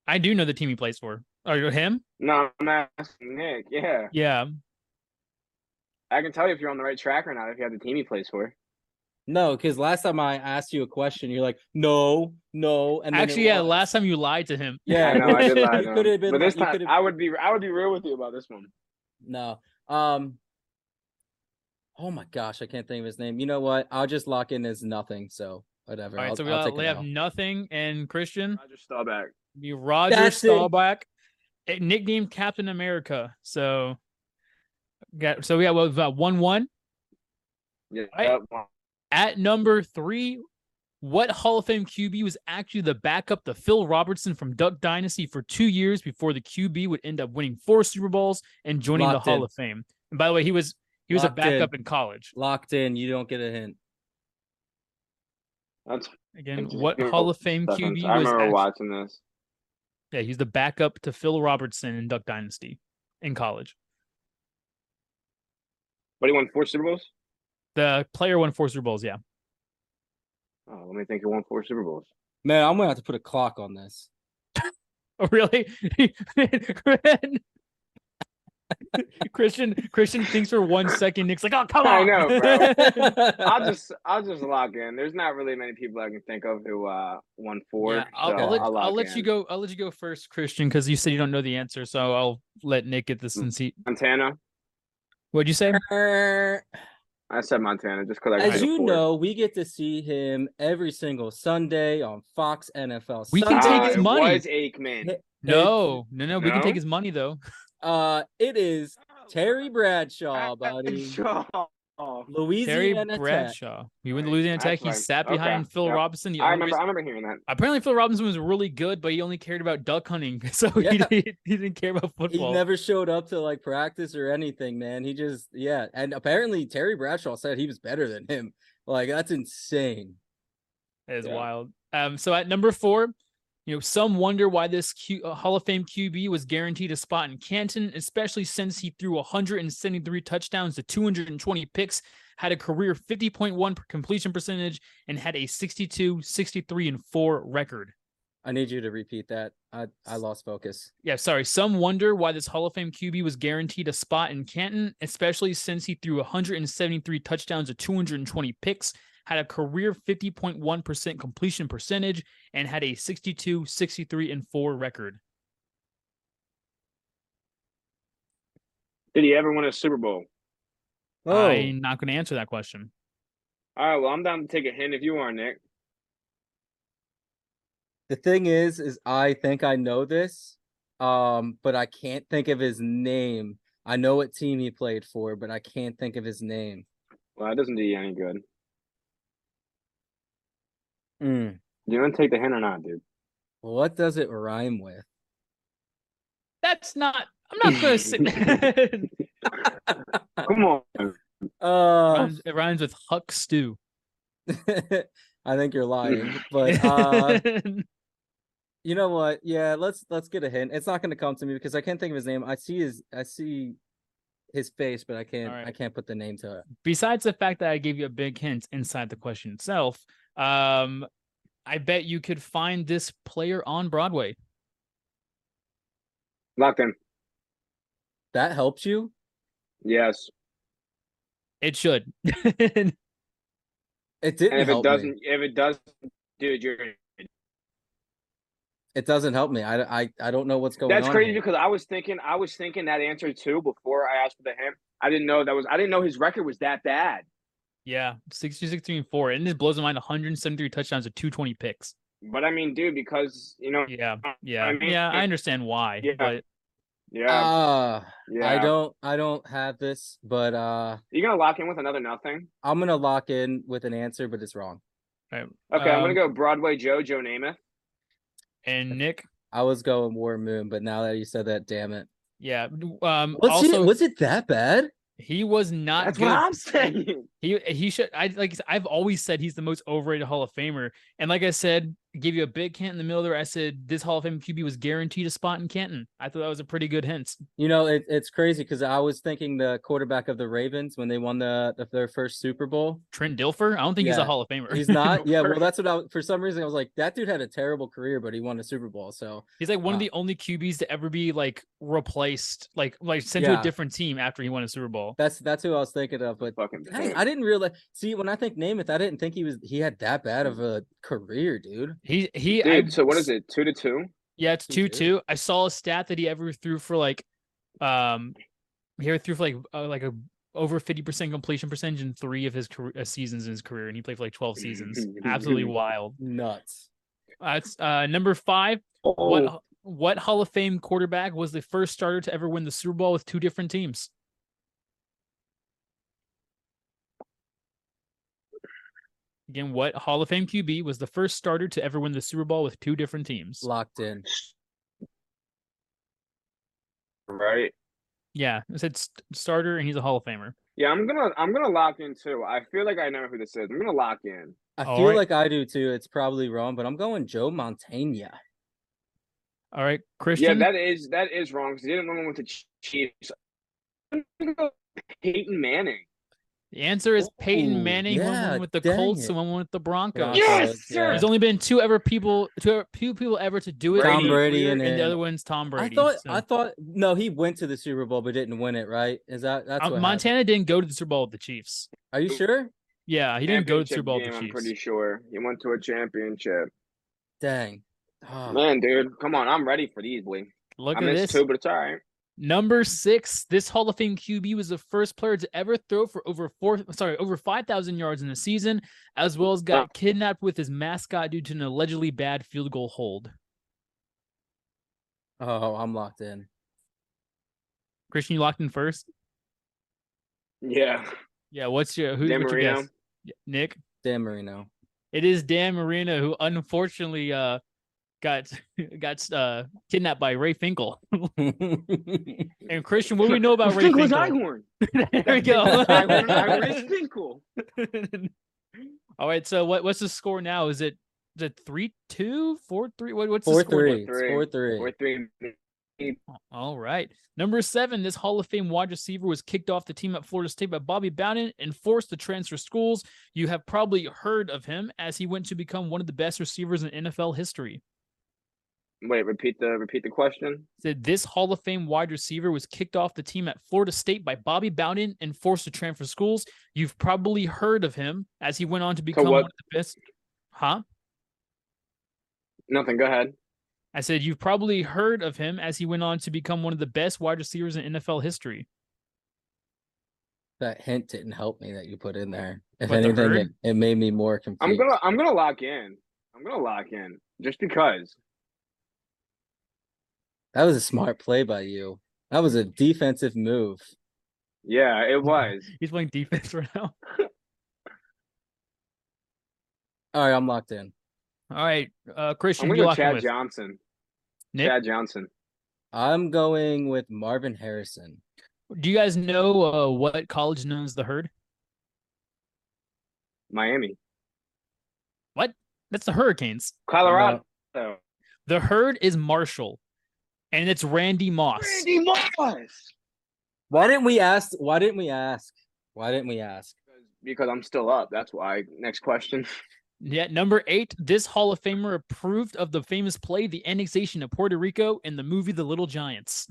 I do know the team he plays for. Or him?
No, I'm asking Nick. Yeah,
Yeah.
I can tell you if you're on the right track or not if you have the team he plays for.
No, because last time I asked you a question, you're like, no, no, and then
Actually, yeah,
was.
last time you lied to him.
Yeah,
I know I did lie
you
to
could
him.
have been.
But this
you
time, I would be I would be real with you about this one.
No. Um. Oh my gosh, I can't think of his name. You know what? I'll just lock in as nothing. So whatever.
All right,
I'll,
so we,
I'll
got, we have nothing and Christian.
Roger Staubach.
Be Roger
That's it.
Staubach, eh, nicknamed Captain America. So got so we got what about one one
Yeah.
Right. at number three. What Hall of Fame QB was actually the backup to Phil Robertson from Duck Dynasty for two years before the QB would end up winning four Super Bowls and joining
Locked
the Hall
in.
of Fame. And by the way, he was he was
Locked
a backup in college.
Locked in. You don't get a hint.
That's
Again, what Hall of Fame
seconds.
QB
I
was
remember
act-
watching this.
yeah, he's the backup to Phil Robertson in Duck Dynasty in college.
But he won four Super Bowls.
The player won four Super Bowls, yeah.
Oh, let me think. He won four Super Bowls.
Man, I'm gonna have to put a clock on this.
Oh, really? Christian Christian thinks for one second. Nick's like, oh come on.
I
on.
know, bro. I'll just I'll just lock in. There's not really many people I can think of who uh won four.
Yeah, I'll,
so
I'll let, I'll
lock
let you go. I'll let you go first, Christian, because you said you don't know the answer. So I'll let Nick get this since he.
Montana.
What'd you say?
Er,
I said Montana just because I
As you
afford.
know, we get to see him every single Sunday on Fox NFL.
We can
Sunday.
take
Uh,
his
it
money.
was Aikman.
No, no, no. We can take his money though.
Uh, it is Terry Bradshaw, buddy.
Shaw.
Louisiana
Terry
Tech.
Bradshaw. He went to Louisiana Tech. He
right.
sat behind
Okay,
Phil
yep.
Robinson. The
I remember.
reason-
I remember hearing that.
apparently Phil Robertson was really good, but he only cared about duck hunting, so he,
Yeah.
he, he didn't care about football.
He never showed up to like practice or anything, man. He just yeah, and apparently Terry Bradshaw said he was better than him. Like that's insane.
That is
Yeah.
wild. Um, so at number four, you know, some wonder why this Q, uh, Hall of Fame QB was guaranteed a spot in Canton, especially since he threw 173 touchdowns to 220 picks, had a career 50.1 completion percentage, and had a 62, 63, and 4 record.
I need you to repeat that. I I lost focus.
Yeah, sorry. Some wonder why this Hall of Fame QB was guaranteed a spot in Canton, especially since he threw 173 touchdowns to 220 picks, had a career 50.1% completion percentage, and had a 62, 63, and 4 record.
Did he ever win a Super Bowl?
Oh,
I'm not going to answer that question.
All right. Well, I'm down to take a hint if you are, Nick.
the thing is, is I think I know this, um, but I can't think of his name. I know what team he played for, but I can't think of his name.
Well, that doesn't do you any good.
Mm,
You want to take the hint or not, dude?
What does it rhyme with?
That's not, I'm not going to say it.
Come on.
Uh,
rhymes, it rhymes with Huck Stew.
I think you're lying, but uh, you know what? Yeah, let's let's get a hint. It's not going to come to me because I can't think of his name. I see his I see his face, but I can't
Alright.
I can't put the name to it.
Besides the fact that I gave you a big hint inside the question itself, um, I bet you could find this player on Broadway.
Locked in.
That helps you.
Yes.
It should.
It didn't
And if it
help me.
doesn't, if it does, dude, you're.
It doesn't help me. I, I, I don't know what's going
That's
on.
That's crazy
here.
because I was thinking, I was thinking that answer too before I asked for the hint. I didn't know that was. I didn't know his record was that bad.
Yeah, 60, 63, and 4. And this blows my mind 173 touchdowns to 220 picks.
But I mean, dude, because you know,
Yeah. Yeah.
mean,
yeah, I understand why.
yeah.
But
yeah,
Ah,
yeah.
I don't I don't have this, but uh
You gonna lock in with another nothing?
I'm gonna lock in with an answer, but it's wrong.
right,
Okay, I'm
um,
gonna go Broadway Joe, Joe Namath.
and Nick,
I was going Warren Moon, but now that you said that, damn it.
yeah. Um
Was
also
it was it that bad?
He was not
That's
good.
what I'm saying.
He he should I like I've always said he's the most overrated Hall of Famer. And like I said, gave you a big hint in the middle there. I said this Hall of Fame QB was guaranteed a spot in Canton. I thought that was a pretty good hint.
You know, it, it's crazy because I was thinking the quarterback of the Ravens when they won the, the their first Super Bowl.
Trent Dilfer, I don't think he's a Hall of Famer.
He's not. yeah, well, that's what I for some reason I was like, that dude had a terrible career, but he won a Super Bowl. So
He's like one of
Uh,
the only QBs to ever be like replaced, like like sent to a different team after he won a Super Bowl.
that's that's who I was thinking of. But
Fucking.
I didn't realize. See, when I think Namath, I didn't think he was he had that bad of a career, dude.
He he I-
so what is it? Two to two.
Yeah, it's two
Two two.
two. I saw a stat that he ever threw for like, um, he threw for like uh, like a over fifty percent completion percentage in three of his career, uh, seasons in his career, and he played for like twelve seasons. Absolutely wild.
Nuts.
That's uh number five. What
Oh,
what Hall of Fame quarterback was the first starter to ever win the Super Bowl with two different teams? Again, what Hall of Fame QB was the first starter to ever win the Super Bowl with two different teams?
Locked in.
right.
Yeah, I said st- starter, and he's a Hall of Famer.
Yeah, I'm gonna I'm gonna lock in too. I feel like I know who this is. I'm gonna lock in.
I
All
feel
right.
like I do too. It's probably wrong, but I'm going Joe Montana.
All right, Christian.
Yeah,
Christian.
that is that is wrong because he didn't win with the Ch- Chiefs. I'm gonna go Peyton Manning.
The answer is Peyton
Ooh,
Manning. one
yeah,
went with the Colts,
it.
and one went with the Broncos.
Broncos,
Yes,
yeah.
sir.
There's only been two ever people, two, two people ever to do it.
Tom
and,
Brady
and,
and-
the other one's Tom Brady.
I thought
so-
I thought no, he went to the Super Bowl but didn't win it, right? Is that that's
Uh,
what happened.
Montana didn't go to the Super Bowl with the Chiefs.
Are you sure?
Yeah, he didn't go to the Super Bowl with
game,
the
I'm pretty sure he went to a championship.
Dang. Oh,
Man, dude, come on, I'm ready for these, boy.
Look
I
at this.
two, but it's all right.
Number six, this Hall of Fame QB was the first player to ever throw for over four, sorry, over five thousand yards in a season, as well as got kidnapped with his mascot due to an allegedly bad field goal hold.
oh, I'm locked in.
Christian, you locked in first.
Yeah,
Yeah, what's your who's
Dan
what's your guess? Nick.
Dan Marino.
It is Dan Marino who unfortunately uh got got uh kidnapped by Ray Finkel. and Christian, what do we know about Ray
Finkel's
Finkel?
Einhorn.
there we go.
Einhorn, Einhorn Finkel.
All right, so what what's the score now? Is it is it three two four three? What, what's
four
the score?
three. It's
Three.
four three.
Or three.
All right. Number seven, this Hall of Fame wide receiver was kicked off the team at Florida State by Bobby Bowden and forced to transfer schools. You have probably heard of him as he went to become one of the best receivers in NFL history.
Wait, repeat the repeat the question.
Said this Hall of Fame wide receiver was kicked off the team at Florida State by Bobby Bowden and forced to transfer schools. You've probably heard of him as he went on to become
what-
one of the best. Huh?
Nothing. Go ahead.
I said you've probably heard of him as he went on to become one of the best wide receivers in NFL history.
That hint didn't help me that you put in there. If
What, the
anything,
herd?
it, it made me more confused.
I'm gonna I'm gonna lock in. I'm gonna lock in just because.
That was a smart play by you. That was a defensive move.
Yeah, it was.
He's playing defense right now.
All right, I'm locked in.
All right, uh, Christian,
I'm
you
gonna go Chad
with?
Johnson.
Nick,
Chad Johnson.
I'm going with Marvin Harrison.
do you guys know uh, what college known as the Herd?
Miami. What?
That's the Hurricanes.
Colorado.
The Herd is Marshall, and it's Randy Moss.
Randy Moss.
Why didn't we ask? Why didn't we ask? Why didn't we ask?
Because I'm still up. That's why. Next question.
Yeah, number eight. This Hall of Famer approved of the famous play, "The Annexation of Puerto Rico," in the movie "The Little Giants."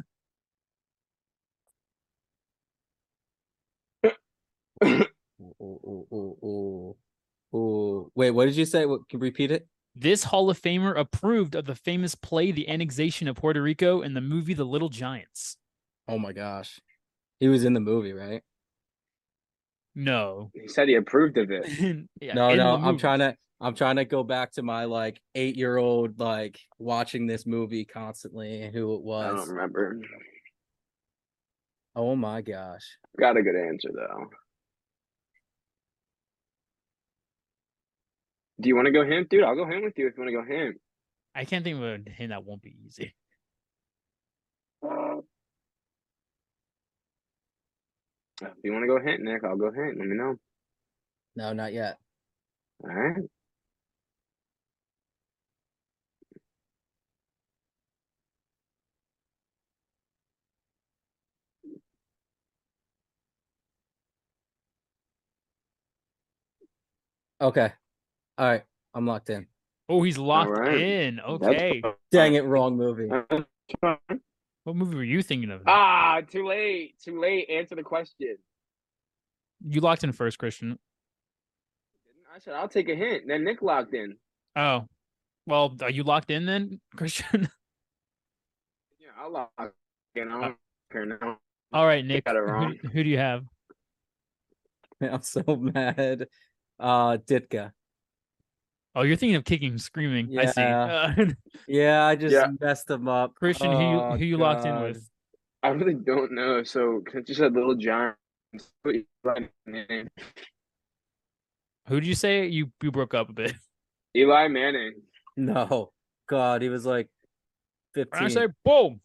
Ooh, ooh, ooh, ooh, ooh. Ooh. Wait, what did you say? What, can you repeat it?
This Hall of Famer approved of the famous play, "The Annexation of Puerto Rico," in the movie "The Little Giants."
Oh my gosh, he was in the movie, right?
No.
he said he approved of it.
yeah,
no, no, I'm trying to. I'm trying to go back to my like eight year old like watching this movie constantly and who it was.
I don't remember.
Oh my gosh.
Got a good answer though. Do you want to go him, dude? I'll go him with you if you want to go him.
I can't think of a hint that won't be easy.
Uh, if you want to go hint, Nick, I'll go hint. Let me know.
No, not yet.
All right.
Okay. All right. I'm locked in.
Oh, he's locked
right.
in.
That's
Okay.
Dang it, wrong movie.
What movie were you thinking of?
Ah, too late. Too late. Answer the question.
You locked in first, Christian.
I said I'll take a hint. Then Nick locked in.
Oh, well, are you locked in then, Christian?
Yeah, I'll lock in. I don't care now.
All right, Nick.
got it
who-
wrong.
Who, do you have?
I'm so mad. Uh Ditka.
Oh, you're thinking of kicking, and screaming. I see.
Yeah.
Uh,
Yeah, I just
Yeah.
messed him up.
Christian, who you,
Oh,
who you locked in with?
I really don't know. So since you said Little Giants, put Eli Manning.
Who did you say? You you broke up a bit.
Eli Manning.
No. God, he was like
And
15.
I say, boom.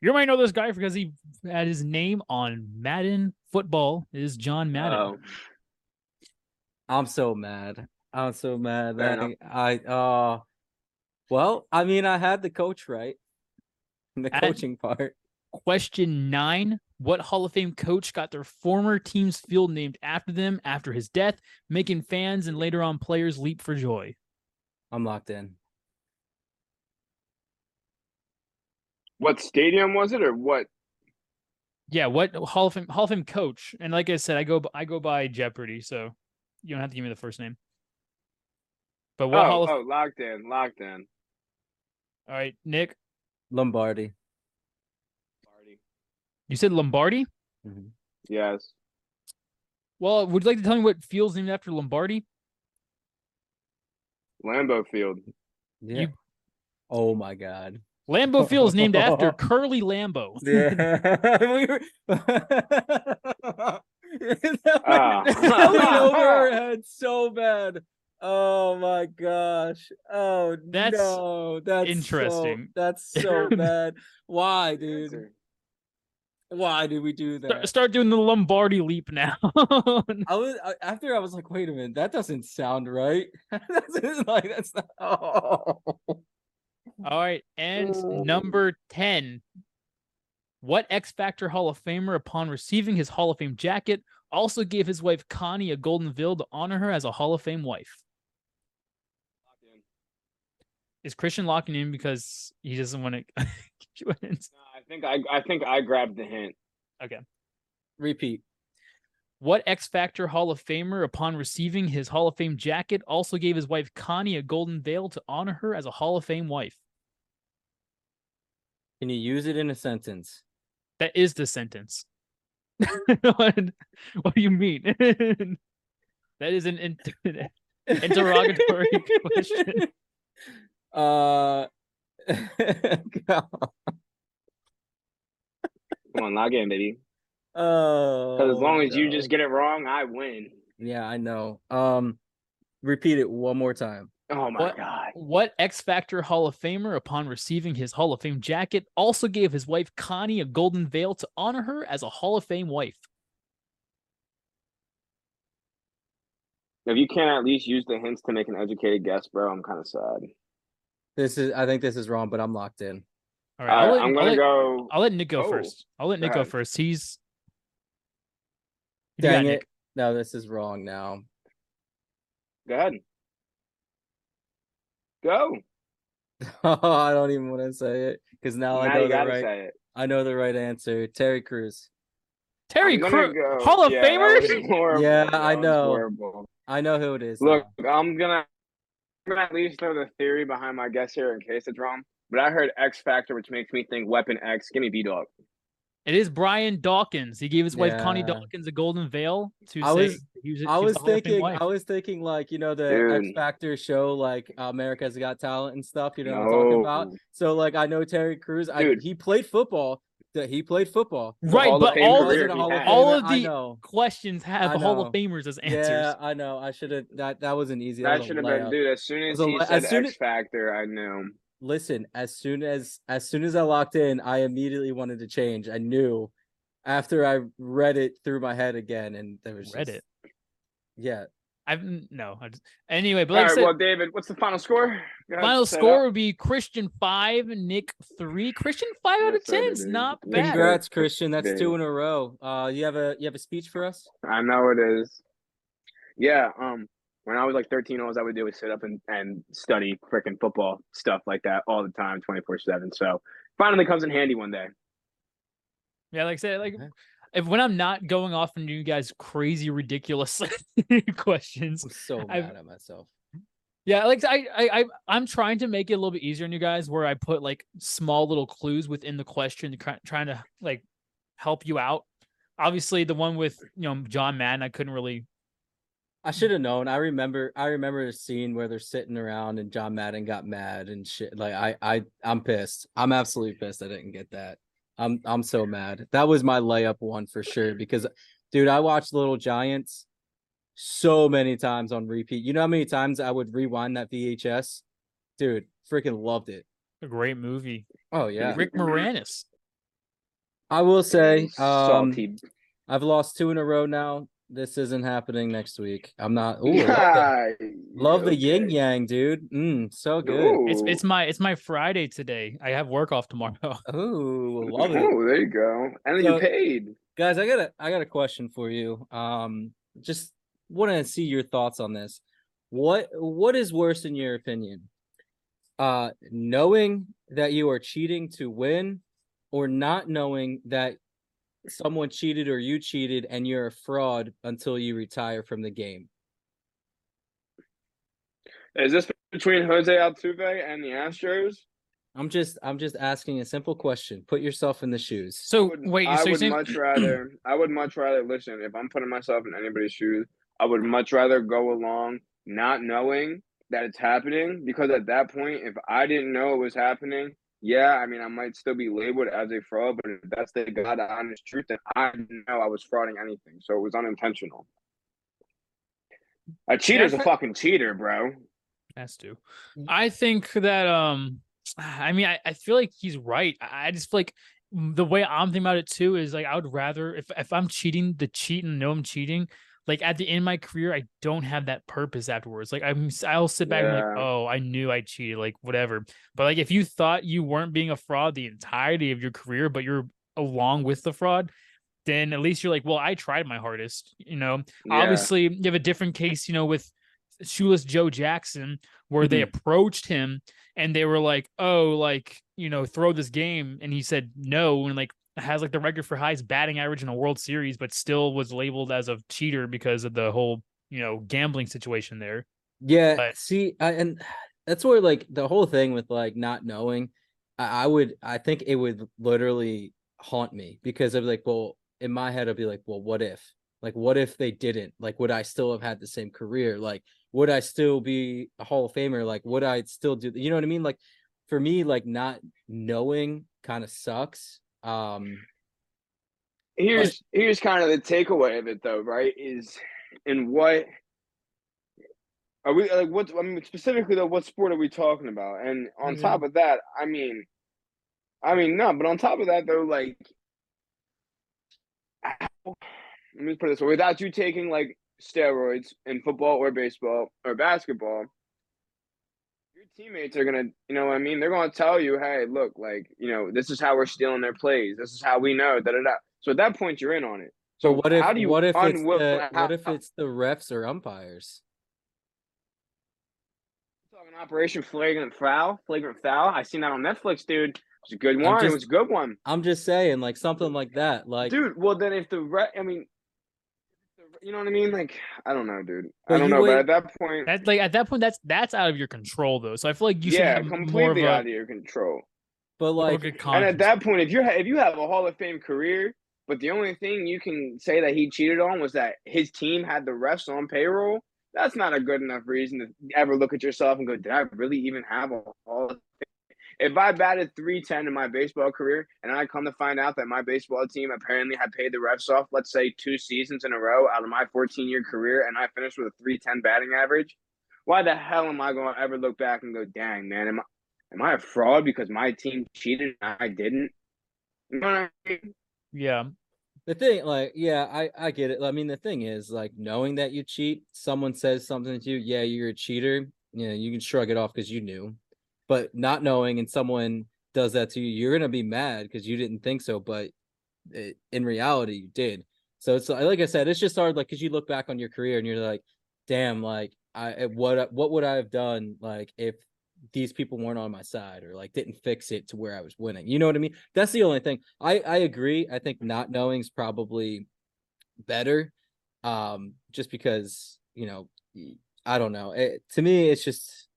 You might know this guy because he had his name on Madden football. It is John Madden.
Oh,
I'm so mad. I'm so mad
Fair
that. I uh well, I mean I had the coach right. The
I-
coaching part.
Question nine What Hall of Fame coach got their former team's field named after them after his death, making fans and later on players leap for joy?
I'm locked in.
What stadium was it, or what?
Yeah, what Hall of Fame Hall of Fame coach? And like I said, I go I go by Jeopardy, so you don't have to give me the first name. But what
oh,
Hall of
oh, locked in, locked in.
All right, Nick,
Lombardi.
Party.
you said Lombardi.
Yes.
Well, would you like to tell me what field's named after Lombardi?
Lambeau Field.
Yeah.
You-
Oh my god.
Lambeau Field is named after Curly Lambeau.
Yeah. we were
Ah.
that went over our head so bad. Oh my gosh. Oh
That's
no. That's so-
interesting.
that's so bad. Why, dude? Why did we do that?
start doing the Lombardi leap now.
I was after I was like, wait a minute, that doesn't sound right. that's like that's not. Oh.
All right, and
Oh.
number 10. What X Factor Hall of Famer, upon receiving his Hall of Fame jacket, also gave his wife Connie a golden veil to honor her as a Hall of Fame wife?
Locked in.
Is Christian locking in because he doesn't want to?
No, I think I, I think I grabbed the hint. Okay.
Repeat.
what X Factor Hall of Famer, upon receiving his Hall of Fame jacket, also gave his wife Connie a golden veil to honor her as a Hall of Fame wife?
Can you use it in a sentence?
That is the sentence. what, what do you mean? that is an in- interrogatory question.
Uh
Come on, log in, baby.
Oh
Because as long as you
no.
just get it wrong, I win.
Yeah, I know. Um repeat it one more time.
Oh my
What-
god.
What X Factor Hall of Famer, upon receiving his Hall of Fame jacket, also gave his wife Connie a golden veil to honor her as a Hall of Fame wife?
If you can't at least use the hints to make an educated guess, bro, I'm kind of sad.
This is I think this is wrong, but I'm locked in.
All
All
right, uh,
I'll
let,
I'm
I'll
gonna
let-
go.
I'll let Nick go
Oh,
first. I'll let Nick go
ahead.
first. He's. You got,
Dang it.
Nick?
No, this is wrong now.
Go ahead. Go.
Oh, I don't even want to say it because now, I
now
know
you
the
gotta
right.
say it.
I know the right answer. Terry Crews.
Terry
I'm gonna
Crews,
go-
Hall of
yeah, that
Famers.
was horrible,
Yeah,
that
I
was
know.
horrible.
I know who it is.
Look,
now.
I'm gonna, I'm gonna at least throw the theory behind my guess here in case it's wrong. But I heard X Factor, which makes me think Weapon X. Give me B Dog.
It is Brian Dawkins. He gave his wife Connie Dawkins a golden veil to
I
say
was-
he was,
I was
a Hall of Fame
thinking. I was thinking, like you know, the X Factor show, like America's Got Talent and stuff. You know what I'm talking about? So, like, I know Terry Crews. I
Dude.
he played football. That he played football.
right,
Hall
but all
career
Wasn't a
he
Hall of
had.
all of the questions have
I
Hall of. Famers as answers.
Yeah, I know. I should have. That that was an easy. That,
That should have been, dude. As soon as
was a
he said
as soon
X Factor, I knew.
listen as soon as as soon as i locked in i immediately wanted to change i knew after i read it through my head again and there was
Read
just-
it.
yeah
I've no. I just, anyway, but
All
like
right,
said,
well, David, what's the final score?
Final score
up.
would be Christian five, Nick three. Christian five out of ten is not bad.
congrats christian that's
Dang.
two in a row uh you have a you have a speech for us
I know it is. Yeah, um, when I was like 13, all I would do was sit up and, and study freaking football stuff like that all the time, 24 7. So finally comes in handy one day.
Yeah, like I said, like
Okay.
If when I'm not going off into you guys crazy ridiculous questions.
i'm so
I've-
mad at myself
Yeah, like I, I, I, I'm trying to make it a little bit easier on you guys, where I put like small little clues within the question, trying to like help you out. Obviously, the one with you know John Madden, I couldn't really.
i should have known i remember i remember a scene where they're sitting around and john madden got mad and shit like i i i'm pissed i'm absolutely pissed i didn't get that i'm i'm so mad. That was my layup one for sure because dude i watched little giants so many times on repeat. You know how many times i would rewind that vhs dude freaking loved it.
A great movie.
oh yeah.
Rick Moranis.
i will say um
salty.
i've lost two in a row now This isn't happening next week. I'm not. Ooh, love, that. love the yin yang, dude. Mm, so good.
Ooh.
It's it's my it's my Friday today. I have work off tomorrow.
Ooh, love it.
Oh, there you go. And then
So-
you paid.
guys i got a i got a question for you um just want to see your thoughts on this what what is worse in your opinion uh knowing that you are cheating to win or not knowing that someone cheated or you cheated and you're a fraud until you retire from the game
Is this between Jose Altuve and the Astros?
i'm just i'm just asking a simple question put yourself in the shoes
So
I would,
wait,
I
so
would
saying
much rather. I would much rather listen. If I'm putting myself in anybody's shoes, I would much rather go along not knowing that it's happening because at that point, if I didn't know it was happening, yeah, I mean, I might still be labeled as a fraud. But if that's the God honest truth, then I know I was frauding anything, so it was unintentional. A cheater's a fucking cheater, bro.
has to.
Mm.
I think that um I mean I, I feel like he's right. I I just feel like the way I'm thinking about it too is like I would rather if if I'm cheating the cheat and know I'm cheating, like at the end of my career, I don't have that purpose afterwards. Like I'm I'll sit back and like, oh, I knew I cheated, like whatever. But like if you thought you weren't being a fraud the entirety of your career, but you're along with the fraud, then at least you're like, well, I tried my hardest, you know
Yeah.
obviously you have a different case you know with shoeless joe jackson where they mm-hmm. approached him and they were like oh like you know throw this game and he said no and like has like the record for highest batting average in a world series but still was labeled as a cheater because of the whole you know gambling situation there
Yeah,
But-
see, I, and that's where like the whole thing with like not knowing, I, I would, I think it would literally haunt me because I'd be like, well, in my head, I'd be like, well, what if? Like, what if they didn't? Like, would I still have had the same career? Like, would I still be a Hall of Famer? Like, would I still do? You know what I mean? Like, for me, like not knowing kind of sucks. Um,
here's here's kind of the takeaway of it though right is in what are we like what i mean specifically though what sport are we talking about and on
Mhm.
top of that i mean i mean no but on top of that though like how- let me put it this way without you taking like steroids in football or baseball or basketball teammates are gonna you know what i mean they're gonna tell you hey look like you know this is how we're stealing their plays this is how we know da da da so at that point you're in on it
so what if?
how do you
What if it's the?
how-
What if it's the refs or umpires?
talking Operation Flagrant Foul? Flagrant Foul. I seen that on Netflix, dude. It was a good one. it was a good one,
I'm just saying, like something like that. Like,
dude. Well, then if the re- I mean, you know what I mean? Like, I don't know, dude.
But
I don't
you
know,
wait-
but at that point,
that like at that point that's that's out of your control though so i feel like you should
yeah,
have more of
completely
a,
out of your control.
but
more of a
like,
And at that point, if you ha- if you have a Hall of Fame career, but the only thing you can say that he cheated on was that his team had the refs on payroll. That's not a good enough reason to ever look at yourself and go, "Did I really even have a Hall of Fame?" If I batted three ten in my baseball career, and I come to find out that my baseball team apparently had paid the refs off, let's say two seasons in a row out of my fourteen year career, and I finished with a three ten batting average, why the hell am I going to ever look back and go, "Dang man, am I am I a fraud because my team cheated and I didn't?" You know what I mean?
yeah
the thing, like, yeah, I I get it. I mean, the thing is, like, knowing that you cheat, someone says something to you, yeah, you're a cheater. You know, you can shrug it off because you knew, but not knowing and someone does that to you, you're gonna be mad because you didn't think so, but it, in reality, you did. So it's like I said, it's just hard, like, because you look back on your career and you're like, damn, like, I what what would I have done, like, if these people weren't on my side or like didn't fix it to where I was winning. You know what I mean? That's the only thing. I I agree. I think not knowing is probably better. Um just because, you know, I don't know. It, to me it's just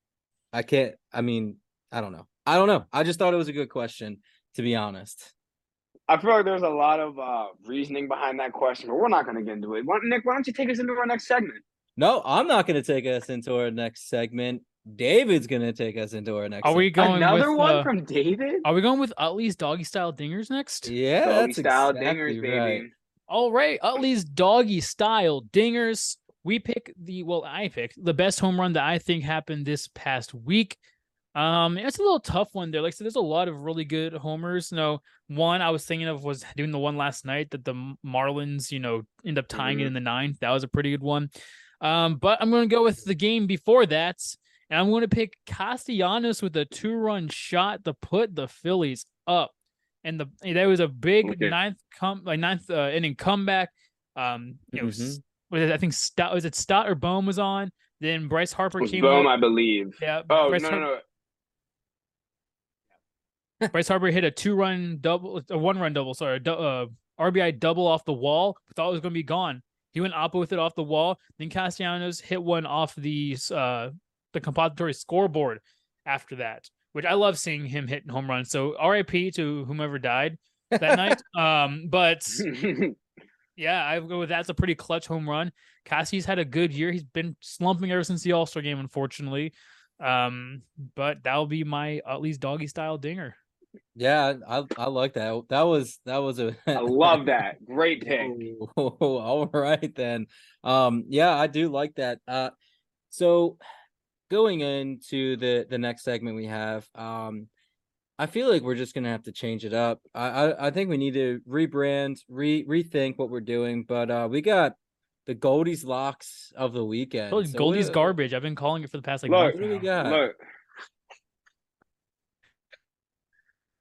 I can't I mean, I don't know. I don't know. I just thought it was a good question to be honest.
I feel like there's a lot of uh, reasoning behind that question, but we're not going to get into it. Why, Nick, why don't you take us into our next segment?
No, I'm not going to take us into our next segment. David's going to take us into our next
are we
segment.
going
Another
with,
one
uh,
from David?
are we going with utley's doggy style dingers next
Yeah,
Doggy
that's
style
exactly
dingers, baby.
right.
All right, Utley's doggy style dingers. We pick the well, I pick the best home run that I think happened this past week. Um, it's a little tough one there. Like, so there's a lot of really good homers. You know, one I was thinking of was doing the one last night that the Marlins, you know, end up tying mm-hmm. it in the ninth. That was a pretty good one. Um, but I'm going to go with the game before that, and I'm going to pick Castellanos with a two-run shot to put the Phillies up. And the there was a big okay. ninth come like ninth uh, inning comeback. Um, know, mm-hmm. I think Stott was it Stott or Bohm was on. Then Bryce Harper came.
Bohm. I believe.
Yeah.
Oh
Bryce
no, no, no.
Bryce Harper hit a two-run double, a one-run double. Sorry, a uh, RBI double off the wall. Thought it was going to be gone. He went up with it off the wall. Then Castellanos hit one off the uh, the compository scoreboard after that, which I love seeing him hit home runs. So RIP to whomever died that night. Um, but yeah, I go with that's a pretty clutch home run. Cassie's had a good year. He's been slumping ever since the All Star game, unfortunately. Um, but that'll be my at least doggy style dinger.
Yeah, I I like that. That was that was a
I love that. Great pick.
all right then. Um yeah, I do like that. Uh so going into the the next segment we have um I feel like we're just gonna have to change it up. I I, I think we need to rebrand, re rethink what we're doing. But uh we got the Goldy's locks of the weekend.
So Goldy's what, garbage. I've been calling it for the past like
look,
month. What do
we got? Look,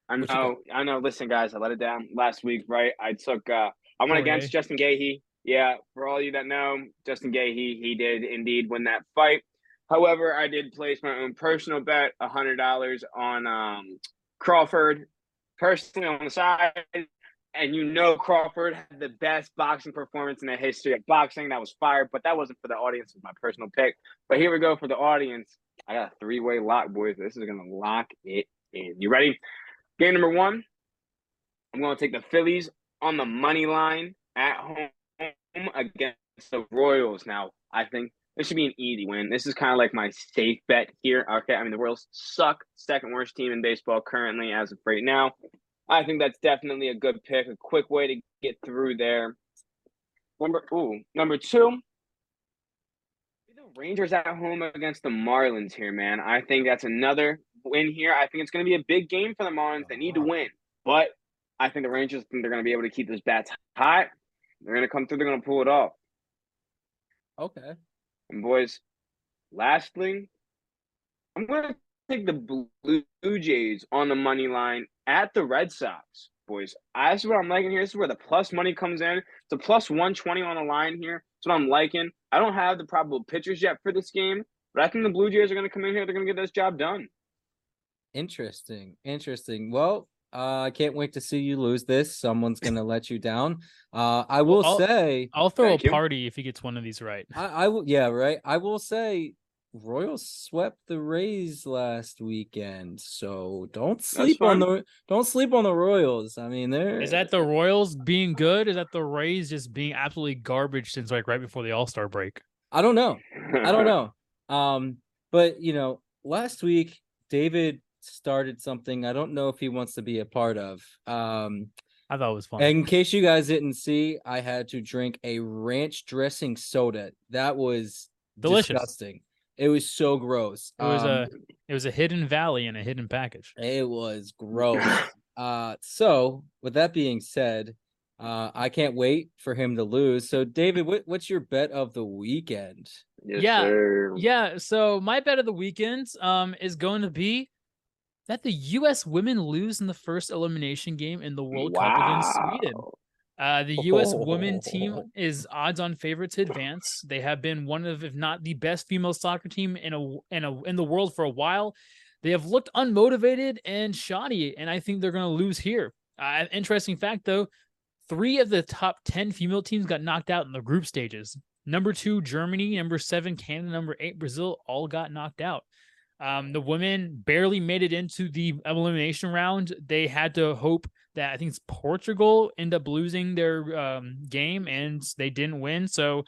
I know, I know. Listen, guys, I let it down last week, right? I took, uh, I went against Justin Gaethje. Yeah, for all you that know, Justin Gaethje, he did indeed win that fight. However, I did place my own personal bet, a hundred dollars on um, Crawford, personally on the side. And you know Crawford had the best boxing performance in the history of boxing. That was fire, but that wasn't for the audience. It was my personal pick. But here we go for the audience. I got a three-way lock, boys. This is gonna lock it in. You ready? Game number one, I'm going to take the Phillies on the money line at home against the Royals. Now, I think this should be an easy win. This is kind of like my safe bet here. Okay, I mean the Royals suck, second worst team in baseball currently as of right now. I think that's definitely a good pick, a quick way to get through there. Number ooh, number two, the Rangers at home against the Marlins here, man. I think that's another win here. I think it's going to be a big game for the Marlins. They need to win, but I think the Rangers think they're going to be able to keep those bats hot. They're going to come through. They're going to pull it off.
Okay.
And boys, lastly, I'm going to take the Blue Jays on the money line at the Red Sox. Boys, that's what I'm liking here. This is where the plus money comes in. It's a plus 120 on the line here. That's what I'm liking. I don't have the probable pitchers yet for this game, but I think the Blue Jays are going to come in here. They're going to get this job done.
Interesting. Interesting. Well, uh, I can't wait to see you lose this. Someone's gonna let you down. Uh, I will
I'll,
say
I'll throw a party you. if he gets one of these right.
I, I will. Yeah, right. I will say Royals swept the Rays last weekend, so don't sleep on the don't sleep on the Royals. I mean, there
is that the Royals being good? Is that the Rays just being absolutely garbage since like right before the All Star break?
I don't know. I don't know. Um, but you know, last week David started something I don't know if he wants to be a part of. Um,
I thought it was fun.
In case you guys didn't see, I had to drink a ranch dressing soda. That was delicious. Disgusting. It was so gross.
It was um, a it was a hidden valley in a hidden package.
It was gross. uh so with that being said, uh I can't wait for him to lose. So David, what, what's your bet of the weekend?
Yes, yeah. Sir. Yeah, so my bet of the weekend um is going to be that the U.S. women lose in the first elimination game in the World wow. Cup against Sweden. Uh, the U.S. women team is odds-on favorite to advance. They have been one of, if not the best female soccer team in a in a in the world for a while. They have looked unmotivated and shoddy, and I think they're going to lose here. Uh, interesting fact, though, three of the top ten female teams got knocked out in the group stages. Number two, Germany. Number seven, Canada. Number eight, Brazil. All got knocked out. Um, the women barely made it into the elimination round. They had to hope that I think it's Portugal end up losing their um, game and they didn't win. So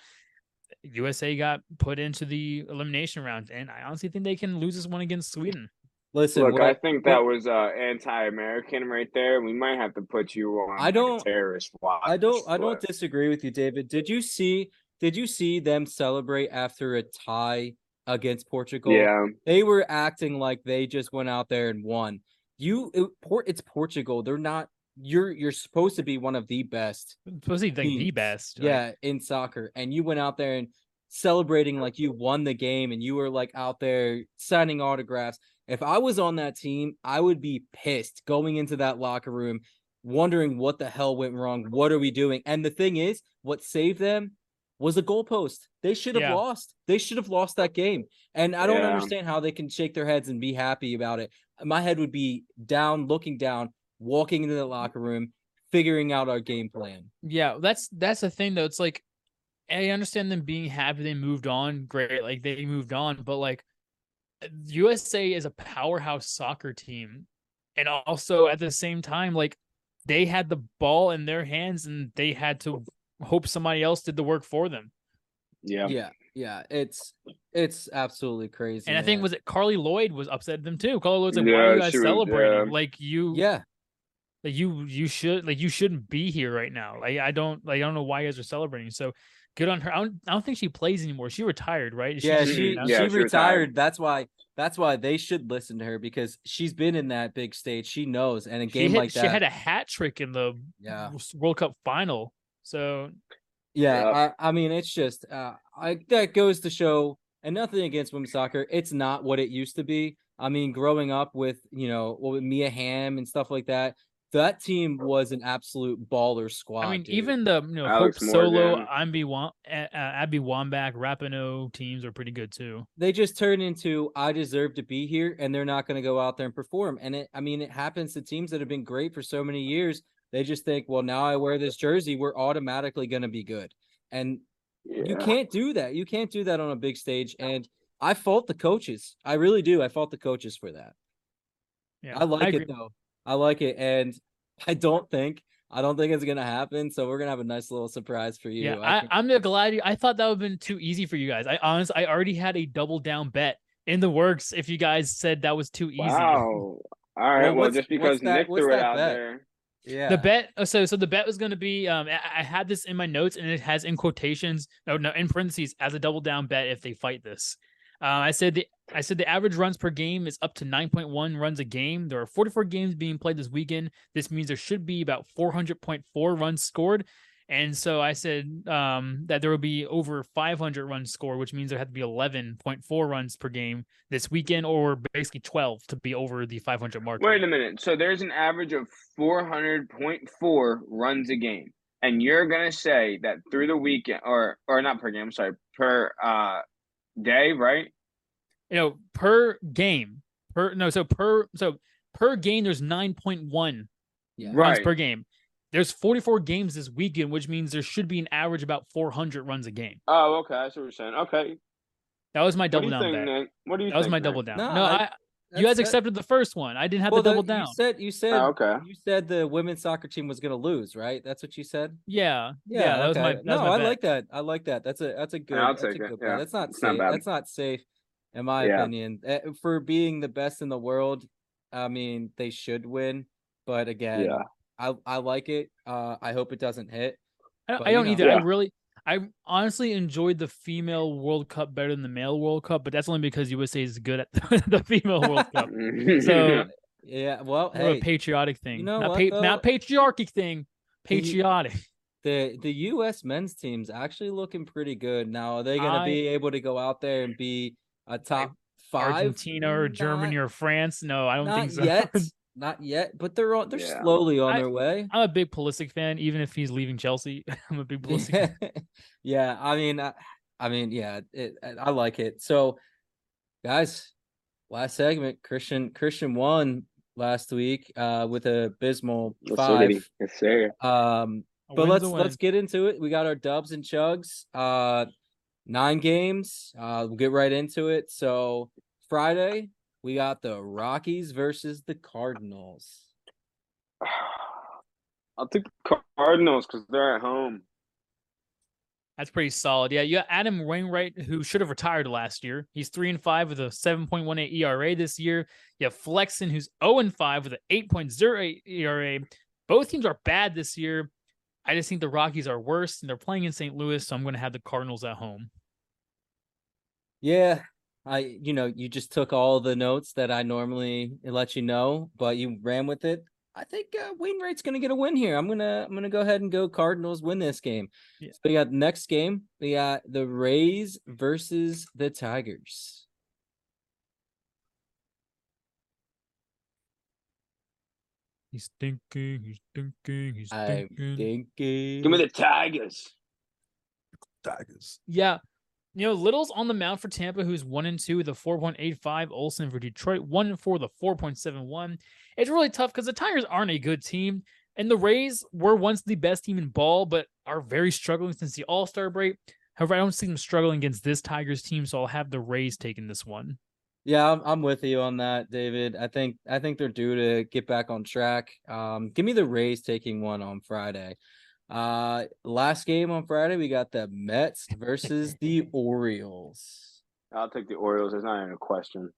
USA got put into the elimination round, and I honestly think they can lose this one against Sweden.
Listen, look, what, I think that what, was uh, anti-American right there. We might have to put you on.
I don't
terrorist watch.
I don't. I don't disagree with you, David. Did you see? Did you see them celebrate after a tie against Portugal.
Yeah.
They were acting like they just went out there and won. You it, Port it's Portugal. They're not you're you're supposed to be one of the best
supposed to be like the best. like-
yeah in soccer and you went out there and celebrating like you won the game and you were like out there signing autographs if i was on that team i would be pissed going into that locker room wondering what the hell went wrong what are we doing and the thing is what saved them was a goalpost they should have
Yeah.
lost they should have lost that game and i don't
Yeah.
understand how they can shake their heads and be happy about it my head would be down looking down walking into the locker room figuring out our game plan
Yeah, that's that's the thing though. It's like I understand them being happy they moved on, great, like they moved on, but like USA is a powerhouse soccer team. And also at the same time, like they had the ball in their hands and they had to hope somebody else did the work for them.
Yeah.
yeah yeah it's it's absolutely crazy
And I think was it Carli Lloyd was upset at them too. Carli Lloyd's like, why are you guys
she was-
celebrating?
yeah.
Like you
yeah
like you you should like you shouldn't be here right now. Like I don't like I don't know why you guys are celebrating. So good on her. I don't I don't think she plays anymore. She retired, right? Is
yeah
just
she?
Yeah,
she
she
retired
retired.
that's why that's why they should listen to her because she's been in that big stage she knows and a game
hit,
like that
she had a hat trick in the
yeah
World Cup final. So
yeah I, I mean it's just uh i that goes to show and nothing against women's soccer it's not what it used to be i mean growing up with you know well, with mia Hamm and stuff like that that team was an absolute baller squad
I mean,
dude.
even the you know
Alex
Hope Solo,
Morgan.
Abby Wam, uh, Abby Wambach, Rapinoe teams are pretty good too.
they just turn into I deserve to be here and they're not going to go out there and perform. And it I mean it happens to teams that have been great for so many years. They just think, well, now I wear this jersey, we're automatically going to be good. And you can't do that. You can't do that on a big stage and I fault the coaches. I really do. I fault the coaches for that.
Yeah,
I like
agree.
it though. I like it and I don't think I don't think it's going to happen, so we're going to have a nice little surprise for you.
Yeah,
I
I,
think-
I'm glad. You, I thought that would have been too easy for you guys. I honestly, I already had a double down bet in the works. If you guys said that was too easy,
Wow. All right.
Well,
Well, just because
what's that-
Nick
what's
threw it out
bet?
there.
Yeah.
the bet. uh, So, so the bet was going to be. Um, I, I had this in my notes, and it has in quotations, no, no, in parentheses, as a double down bet if they fight this. Uh, I said the I said the average runs per game is up to 9.1 runs a game. There are 44 games being played this weekend. This means there should be about 400.4 runs scored. And so I said um, that there will be over 500 runs scored, which means there had to be 11.4 runs per game this weekend, or basically 12 to be over the 500 mark.
Wait a minute. So there's an average of 400.4 runs a game. And you're going to say that through the weekend, or or not per game, I'm sorry, per uh day, right?
you know, per game, per no, so per so per game, there's 9.1
yeah.
runs
Right.
per game. There's 44 games this weekend, which means there should be an average about 400 runs a game.
Oh, okay. I see what you're saying. Okay.
That was my
What do
double
you
down
think. Nick? What do you
That was my
Nick?
double down.
No,
No,
I-
I, you guys
that-
accepted the first one. I didn't have
well,
the double
the-
down.
You said you said
Oh, okay.
you said the women's soccer team was going to lose, right? That's what you said.
yeah, yeah, that was my. That
no,
was my
I
bet.
like that. I like that. That's a that's a good.
I'll
that's
take
a
it, yeah.
That's not
It's
safe.
bad.
That's not safe, in my
Yeah.
opinion. Eh, For being the best in the world, I mean they should win, but again,
Yeah.
I I like it. Uh, I hope it doesn't hit.
I don't,
But,
I don't
know.
either. I really, I honestly enjoyed the female World Cup better than the male World Cup, but that's only because USA is good at the, the female World Cup. So
Yeah. Well, hey,
a patriotic thing,
know
not
what,
pa- not patriarchy thing, patriotic.
the the U.S. men's team's actually looking pretty good now. Are they going to be able to go out there and be a top five?
Argentina or Germany
Not-
or France? No, I don't
not
think so.
yet. Not yet, but they're on. They're
Yeah.
slowly on
I-
their way.
I'm a big Pulisic fan, even if he's leaving Chelsea. I'm a big Pulisic. fan.
Yeah, yeah. I mean, I, I mean, yeah. It, I like it. So, guys, last segment. Christian Christian won last week uh with a abysmal
Yes, sir,
five.
Yes, sir.
Um,
A
but let's let's get into it. We got our dubs and chugs. Uh, nine games. Uh, we'll get right into it. So Friday we got the Rockies versus the Cardinals.
I'll take the Cardinals because they're at home.
That's pretty solid. Yeah, you got Adam Wainwright, who should have retired last year. He's three and five with a 7.18 ERA this year. You have Flexen, who's 0 and 5 with an 8.08 ERA. E Both teams are bad this year. I just think the Rockies are worse, and they're playing in St. Louis, so I'm going to have the Cardinals at home.
Yeah, I, you know, you just took all the notes that I normally let you know, but you ran with it. I think uh, Wainwright's going to get a win here. I'm gonna I'm gonna go ahead and go Cardinals win this game.
Yeah.
So we got next game. We got the Rays versus the Tigers.
He's thinking. He's thinking. He's
I'm
thinking.
thinking.
Give me the Tigers.
Tigers.
Yeah. You know, Littell's on the mound for Tampa, who's one and two with a 4.85. Olson for Detroit, one and four a 4.71. It's really tough because the Tigers aren't a good team. And the Rays were once the best team in ball, but are very struggling since the All Star break. However, I don't see them struggling against this Tigers team, so I'll have the Rays taking this one.
Yeah, I'm, I'm with you on that, David. I think I think they're due to get back on track. Um, give me the Rays taking one on Friday. Uh, last game on Friday, we got the Mets versus the Orioles.
I'll take the Orioles. There's not even a question.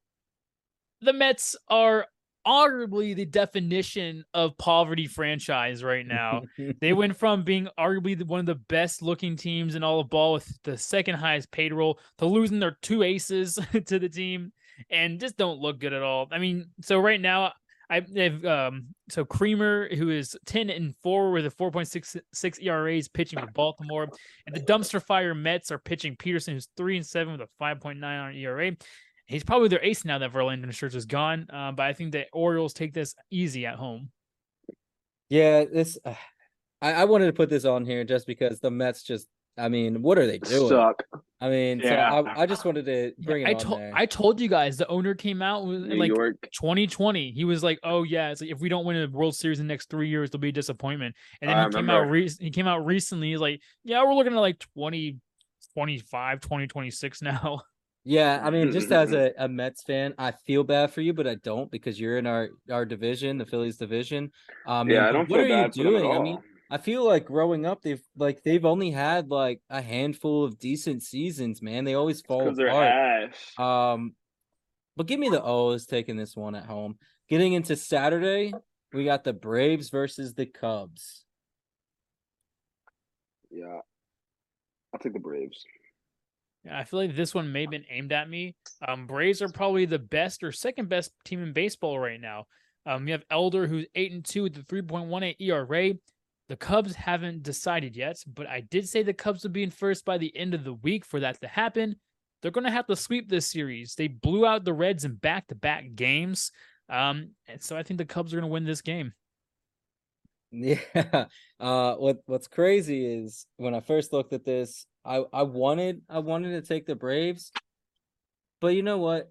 The Mets are arguably the definition of poverty franchise right now. they went from being arguably one of the best looking teams in all of ball with the second highest payroll to losing their two aces to the team and just don't look good at all. I mean, so right now I have um so Kremer who is 10 and 4 with a 4.66 ERA is pitching with Baltimore and the dumpster fire Mets are pitching Peterson who's 3 and 7 with a 5.9 on ERA. He's probably their ace now that Verlander Scherzer is gone. Uh, but I think the Orioles take this easy at home.
Yeah, this uh, I, I wanted to put this on here just because the Mets just I mean, what are they doing?
Suck.
I mean,
Yeah.
so I, I just wanted to bring it
I told. I told you guys the owner came out with
New
like
York.
2020. He was like, "Oh yeah, it's like if we don't win a World Series in the next three years, there'll be a disappointment." And then
I
he came out. Re- he came out recently. He's like, "Yeah, we're looking at like 2025, 2026 now."
Yeah, I mean, just as a, a Mets fan, I feel bad for you, but I don't because you're in our our division, the Phillies division. Um,
yeah, I don't
what
feel
are
bad
you
for them at
doing? I mean, I feel like growing up, they've like they've only had like a handful of decent seasons, man. They always fall apart. Um, but give me the O's taking this one at home. Getting into Saturday, we got the Braves versus the Cubs.
yeah, I'll take the Braves.
Yeah, I feel like this one may have been aimed at me. Um, Braves are probably the best or second best team in baseball right now. Um, you have Elder who's eight and two with the three point one eight ERA. The Cubs haven't decided yet, but I did say the Cubs would be in first by the end of the week for that to happen. They're going to have to sweep this series. They blew out the Reds in back to back games. Um, and so I think the Cubs are going to win this game.
Yeah. Uh what what's crazy is when I first looked at this, I I wanted I wanted to take the Braves. But you know what?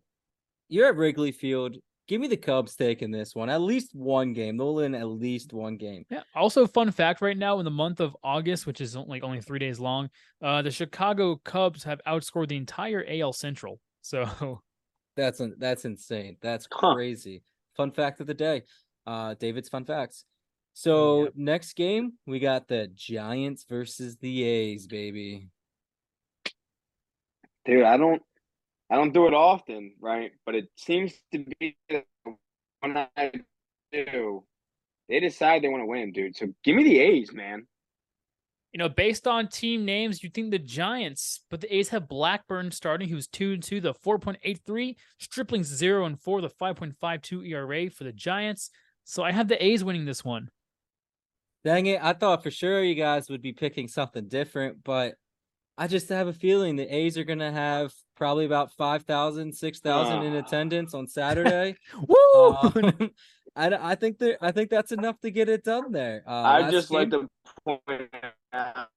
You're at Wrigley Field. Give me the Cubs taking this one. At least one game. They'll win at least one game.
Yeah. Also, fun fact: right now in the month of August, which is like only three days long, uh, the Chicago Cubs have outscored the entire AL Central. So
That's in- that's insane. That's
Huh.
crazy. Fun fact of the day. Uh David's fun facts. So
Yep.
next game, we got the Giants versus the A's, baby.
Dude, I don't, I don't do it often, right? But it seems to be when I do, they decide they want to win, dude. So give me the A's, man.
you know, based on team names, you think the Giants, but the A's have Blackburn starting, who's two and two, the four point eight three, Stripling's zero and four, the five point five two ERA for the Giants. So I have the A's winning this one.
Dang it. I thought for sure you guys would be picking something different, but I just have a feeling the A's are going to have probably about 5,000, 6,000 in attendance on Saturday.
Woo!
Um, I, I think that I think that's enough to get it done there. Uh,
I just like to point out,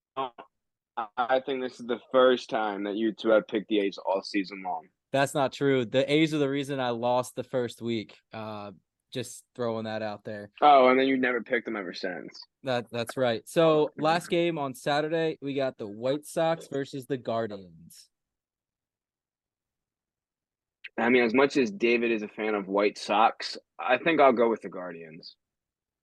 I think this is the first time that you two have picked the A's all season long.
That's not true. The A's are the reason I lost the first week. Uh, just throwing that out there.
Oh, and then you never picked them ever since.
That that's right. So last game on Saturday, we got the White Sox versus the Guardians.
I mean, as much as David is a fan of White Sox, I think I'll go with the Guardians.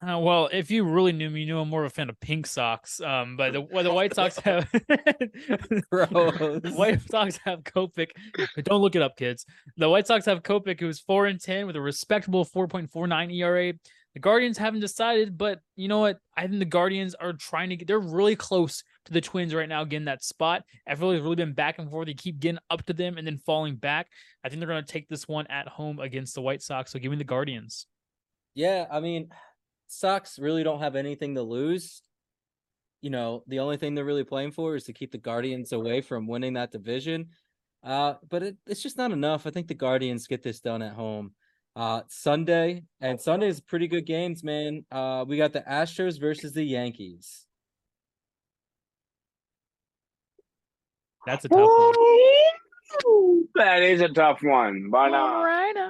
Uh, well, if you really knew me, you know I'm more of a fan of pink socks. Um, but the well, the White Sox have
Gross.
White Sox have but Don't look it up, kids. The White Sox have Kopech, who's four and ten with a respectable 4.49 ERA. The Guardians haven't decided, but you know what? I think the Guardians are trying to get. They're really close to the Twins right now, getting that spot. Everybody's really been back and forth. They keep getting up to them and then falling back. I think they're going to take this one at home against the White Sox. So give me the Guardians.
Yeah, I mean, Sox really don't have anything to lose. You know, the only thing they're really playing for is to keep the Guardians away from winning that division. Uh, but it, it's just not enough. I think the Guardians get this done at home. Uh, Sunday and Sunday is pretty good games, man. Uh, we got the Astros versus the Yankees.
That's a tough one.
That is a tough one, but uh,
right now.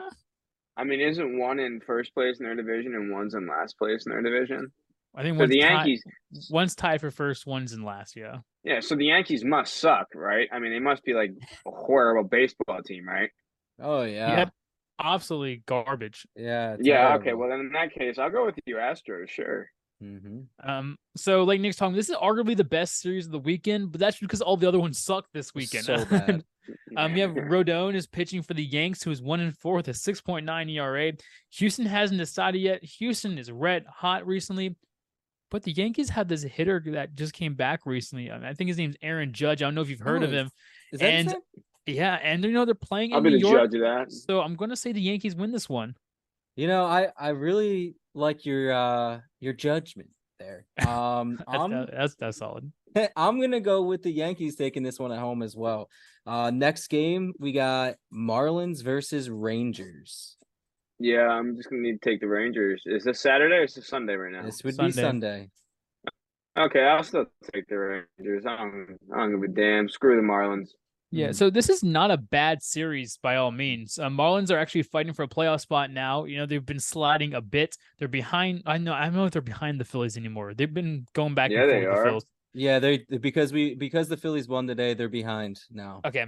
I mean, isn't one in first place in their division and one's in last place in their division?
I think
So
one's
the
tied-
Yankees,
one's tied for first, one's in last. Yeah.
yeah. So the Yankees must suck, right? I mean, they must be like a horrible baseball team, right?
Oh yeah,
Yep. Absolutely garbage.
yeah,
Yeah. Okay. Well, then in that case, I'll go with you, Astros. Sure.
hmm
Um, so like Nick's talking, this is arguably the best series of the weekend, but that's because all the other ones suck this weekend.
So bad.
Um, you have Rodon is pitching for the Yanks, who is one and four with a 6.9 ERA. Houston hasn't decided yet. Houston is red hot recently, but the Yankees had this hitter that just came back recently. I think his name's Aaron Judge. I don't know if you've heard of
Oh,
him.
Is that his
And-
name?
Yeah, and you know they're playing
I'll
in
be
New
the
York,
judge that.
so I'm gonna say the Yankees win this one.
You know, I I really like your uh your judgment there. Um,
That's
I'm
that's that's solid.
I'm gonna go with the Yankees taking this one at home as well. Uh, next game we got Marlins versus Rangers.
Yeah, I'm just gonna need to take the Rangers. Is this Saturday or is this Sunday right now?
This would be
Sunday.
Sunday.
Okay, I'll still take the Rangers. I don't, I don't give a damn. Screw the Marlins.
Yeah, so this is not a bad series by all means. Uh, Marlins are actually fighting for a playoff spot now. You know, they've been sliding a bit. They're behind. I know. I don't know if they're behind the Phillies anymore. They've been going back
Yeah,
and
they
forth with the
are.
Phillies.
Yeah, they because we because the Phillies won today, they're behind now.
Okay.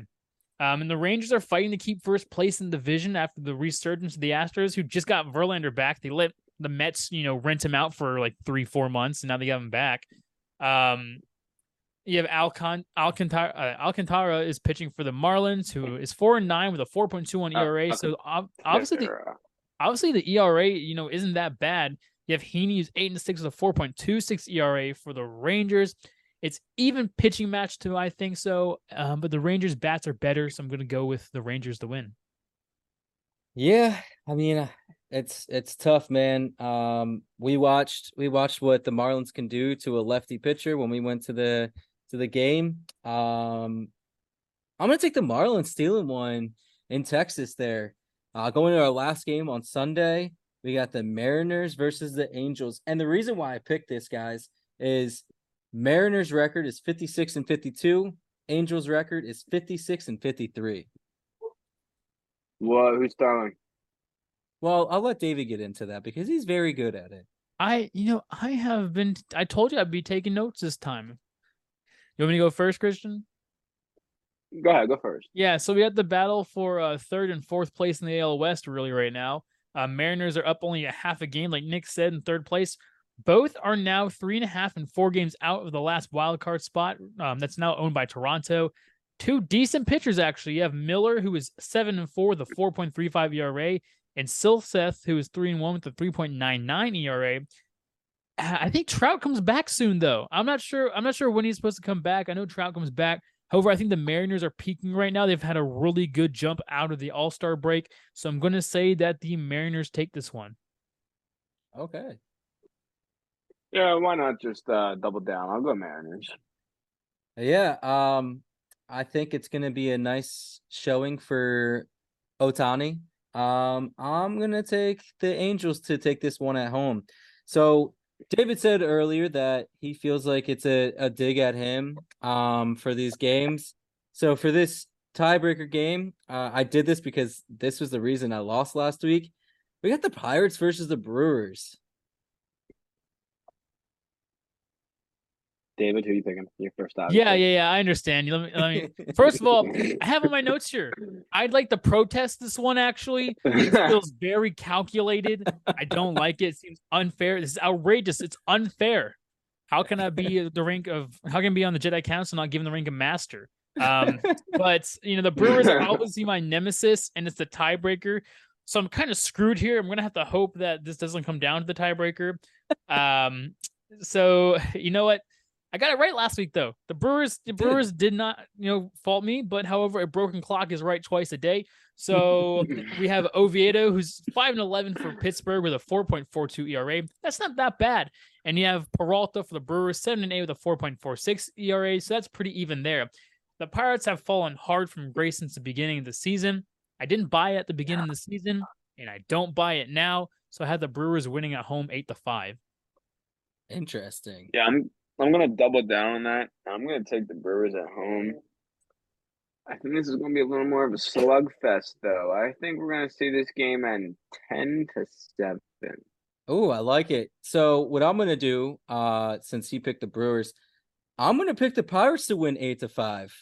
Um, and the Rangers are fighting to keep first place in the division after the resurgence of the Astros, who just got Verlander back. They let the Mets, you know, rent him out for like three, four months, and now they got him back. Um, you have Alcon Alcantara. Uh, Alcantara is pitching for the Marlins, who is four and nine with a four point two one
Uh,
ERA. So ob- obviously, the, obviously the ERA, you know, isn't that bad. You have Heaney eight and six with a four point two six ERA for the Rangers. It's even pitching match too, I think so. Um, but the Rangers bats are better, so I'm going to go with the Rangers to win.
Yeah, I mean, uh, it's it's tough, man. Um, we watched we watched what the Marlins can do to a lefty pitcher when we went to the to the game. Um, I'm gonna take the Marlins stealing one in Texas. There, uh, going to our last game on Sunday. We got the Mariners versus the Angels, and the reason why I picked this, guys, is Mariners record is 56 and 52. Angels record is 56 and 53.
what? Who's throwing?
Well, I'll let David get into that because he's very good at it.
I, you know, I have been. I told you I'd be taking notes this time. You want me to go first, Christian?
Go ahead. Go first.
Yeah, so we had the battle for uh, third and fourth place in the AL West really right now. Uh, Mariners are up only a half a game, like Nick said, in third place. Both are now three and a half and four games out of the last wild card spot. Um, that's now owned by Toronto. Two decent pitchers actually. You have Miller, who is seven and four with a four point three five ERA, and Silseth, who is three and one with a three point nine nine ERA. Uh, I think Trout comes back soon, though. I'm not sure. I'm not sure when he's supposed to come back. I know Trout comes back. However, I think the Mariners are peaking right now. They've had a really good jump out of the All Star break. So I'm going to say that the Mariners take this one.
Okay.
Yeah, why not just uh, double down? I'll go Mariners.
Yeah, um, I think it's gonna be a nice showing for Ohtani. Um, I'm gonna take the Angels to take this one at home. So David said earlier that he feels like it's a, a dig at him um for these games. So for this tiebreaker game, uh, I did this because this was the reason I lost last week. We got the Pirates versus the Brewers.
David, who are you picking? Your first out.
Yeah, yeah, yeah. I understand. Let me, let me. First of all, I have on my notes here. I'd like to protest this one. Actually, it feels very calculated. I don't like it. It seems unfair. This is outrageous. It's unfair. How can I be the rank of? How can I be on the Jedi Council not given the rank of master? Um, but you know the Brewers are obviously my nemesis, and it's the tiebreaker. So I'm kind of screwed here. I'm gonna have to hope that this doesn't come down to the tiebreaker. Um, so you know what? I got it right last week though. The Brewers, the Brewers did not, you know, fault me. But however, a broken clock is right twice a day. So we have Oviedo, who's five and eleven for Pittsburgh with a four point four two ERA. That's not that bad. And you have Peralta for the Brewers, seven and eight with a four point four six ERA. So that's pretty even there. The Pirates have fallen hard from grace since the beginning of the season. I didn't buy it at the beginning of the season, and I don't buy it now. So I had the Brewers winning at home eight to five.
Interesting.
Yeah, I'm I'm gonna double down on that. I'm gonna take the Brewers at home. I think this is gonna be a little more of a slugfest, though. I think we're gonna see this game end ten to seven.
Oh, I like it. So what I'm gonna do, uh, since he picked the Brewers, I'm gonna pick the Pirates to win eight to five.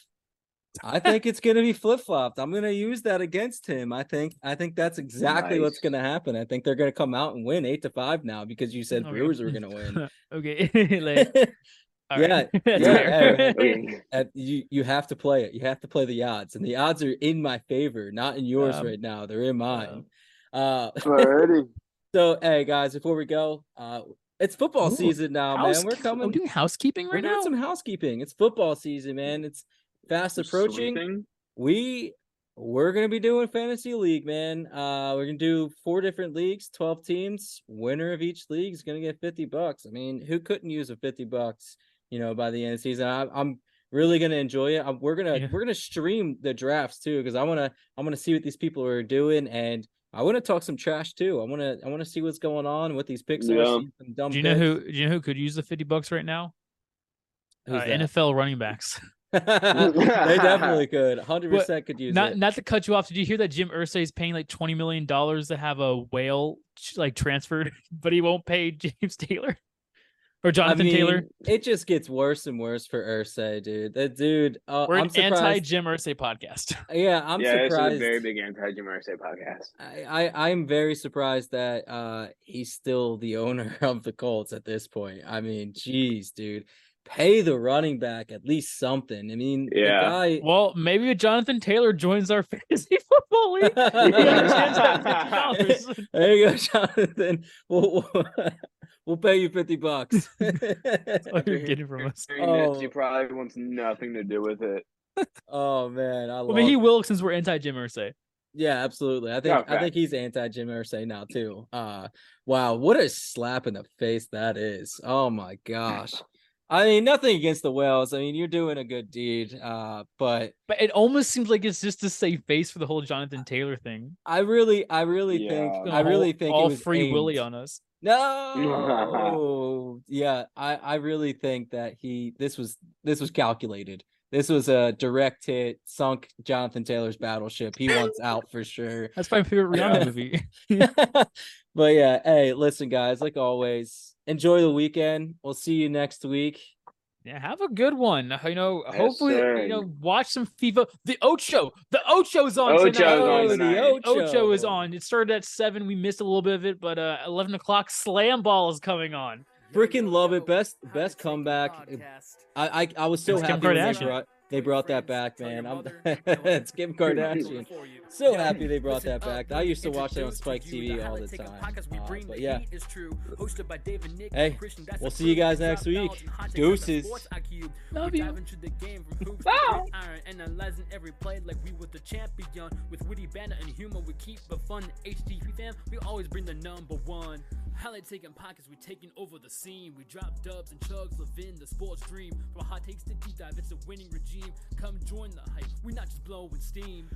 I think it's gonna be flip flopped. I'm gonna use that against him. I think I think that's exactly what's gonna happen. I think they're gonna come out and win eight to five now because you said
Okay.
Brewers were gonna win.
okay. like, all
Yeah,
right. That's
yeah,
fair.
Okay.
Uh, you you have to play it. You have to play the odds, and the odds are in my favor, not in yours
Um,
right now. They're in mine. Uh,
Alrighty.
so hey guys, before we go, uh, it's football
Ooh,
season now, man. We're
Housekeep-
coming.
I'm doing housekeeping
We're
right
doing
now.
some housekeeping. It's football season, man. It's fast approaching.
Sweeping?
We we're gonna be doing fantasy league, man. Uh, we're gonna do four different leagues, twelve teams. Winner of each league is gonna get fifty bucks. I mean, who couldn't use a fifty bucks? You know, by the end of the season, I, I'm really gonna enjoy it. I'm, we're gonna
Yeah.
we're gonna stream the drafts too because I wanna I wanna see what these people are doing and. I want to talk some trash too. I want to. I want to see what's going on, with these picks are.
Yeah.
see some dumb
Do you know
picks.
who? Do you know who could use the fifty bucks right now?
Who's
Uh. NFL running backs.
they definitely could. Hundred
But
percent could use
not
it.
not to cut you off. Did you hear that Jim Irsay is paying like twenty million dollars to have a whale like transferred, but he won't pay James Taylor or
I
Jonathan
mean,
Taylor?
it just gets worse and worse for Irsay, dude. That dude. Uh,
We're
I'm
an anti Jim Irsay podcast.
yeah, I'm
yeah, this is a very big anti-Jim Irsay podcast.
I, I I'm very surprised that uh he's still the owner of the Colts at this point. I mean, geez, dude, pay the running back at least something. I mean, the
Yeah.
guy.
Well, maybe if Jonathan Taylor joins our fantasy football league. he understands that $50.
there you go, Jonathan. We'll, we'll, we'll pay you fifty bucks.
That's all you're getting from us.
Hearing this, he
Oh.
probably wants nothing to do with it.
oh man, I
Well,
love.
I mean, he
it.
will since we're anti Jim Irsay.
Yeah, absolutely. I think I think he's anti Jim Irsay now too. Uh wow, what a slap in the face that is. Oh my gosh. I mean, nothing against the whales. I mean, you're doing a good deed. Uh, but
But it almost seems like it's just to save face for the whole Jonathan Taylor thing.
I really, I really think,
Yeah.
I really think
all
it was
free Willy on us.
No, yeah, I, I really think that he, this was, this was calculated. This was a direct hit, sunk Jonathan Taylor's battleship. He wants out for sure.
That's my favorite Rihanna movie.
but yeah, hey, listen, guys, like always, enjoy the weekend. We'll see you next week.
Yeah, have a good one. You know,
Yes,
hopefully,
sir.
you know, watch some FIFA. The Ocho, show. the Ocho's on
Ocho's
tonight.
on
Oh, the
tonight.
Ocho is on. It started at seven. We missed a little bit of it, but uh, eleven o'clock slam ball is coming on.
Freaking love it. Best best comeback. I I, I was so
It's Kim
happy when they
Kardashian.
Brought they brought that back, man. I'm, it's Kim Kardashian. So happy they brought that back. I used to watch that on Spike TV all the time. Uh, but yeah, Hey, we'll see you guys next week. Deuces.
Love you.
Wow. Analyzing every play like we were the champion. With witty banter and humor, we keep it fun. HTP fam, we always bring the number one. Highlight taking pockets, we taking over the scene. We drop dubs and chugs, live in the sports dream. From hot takes to deep dive, it's a winning regime. Come join the hype, We're not just blowing steam.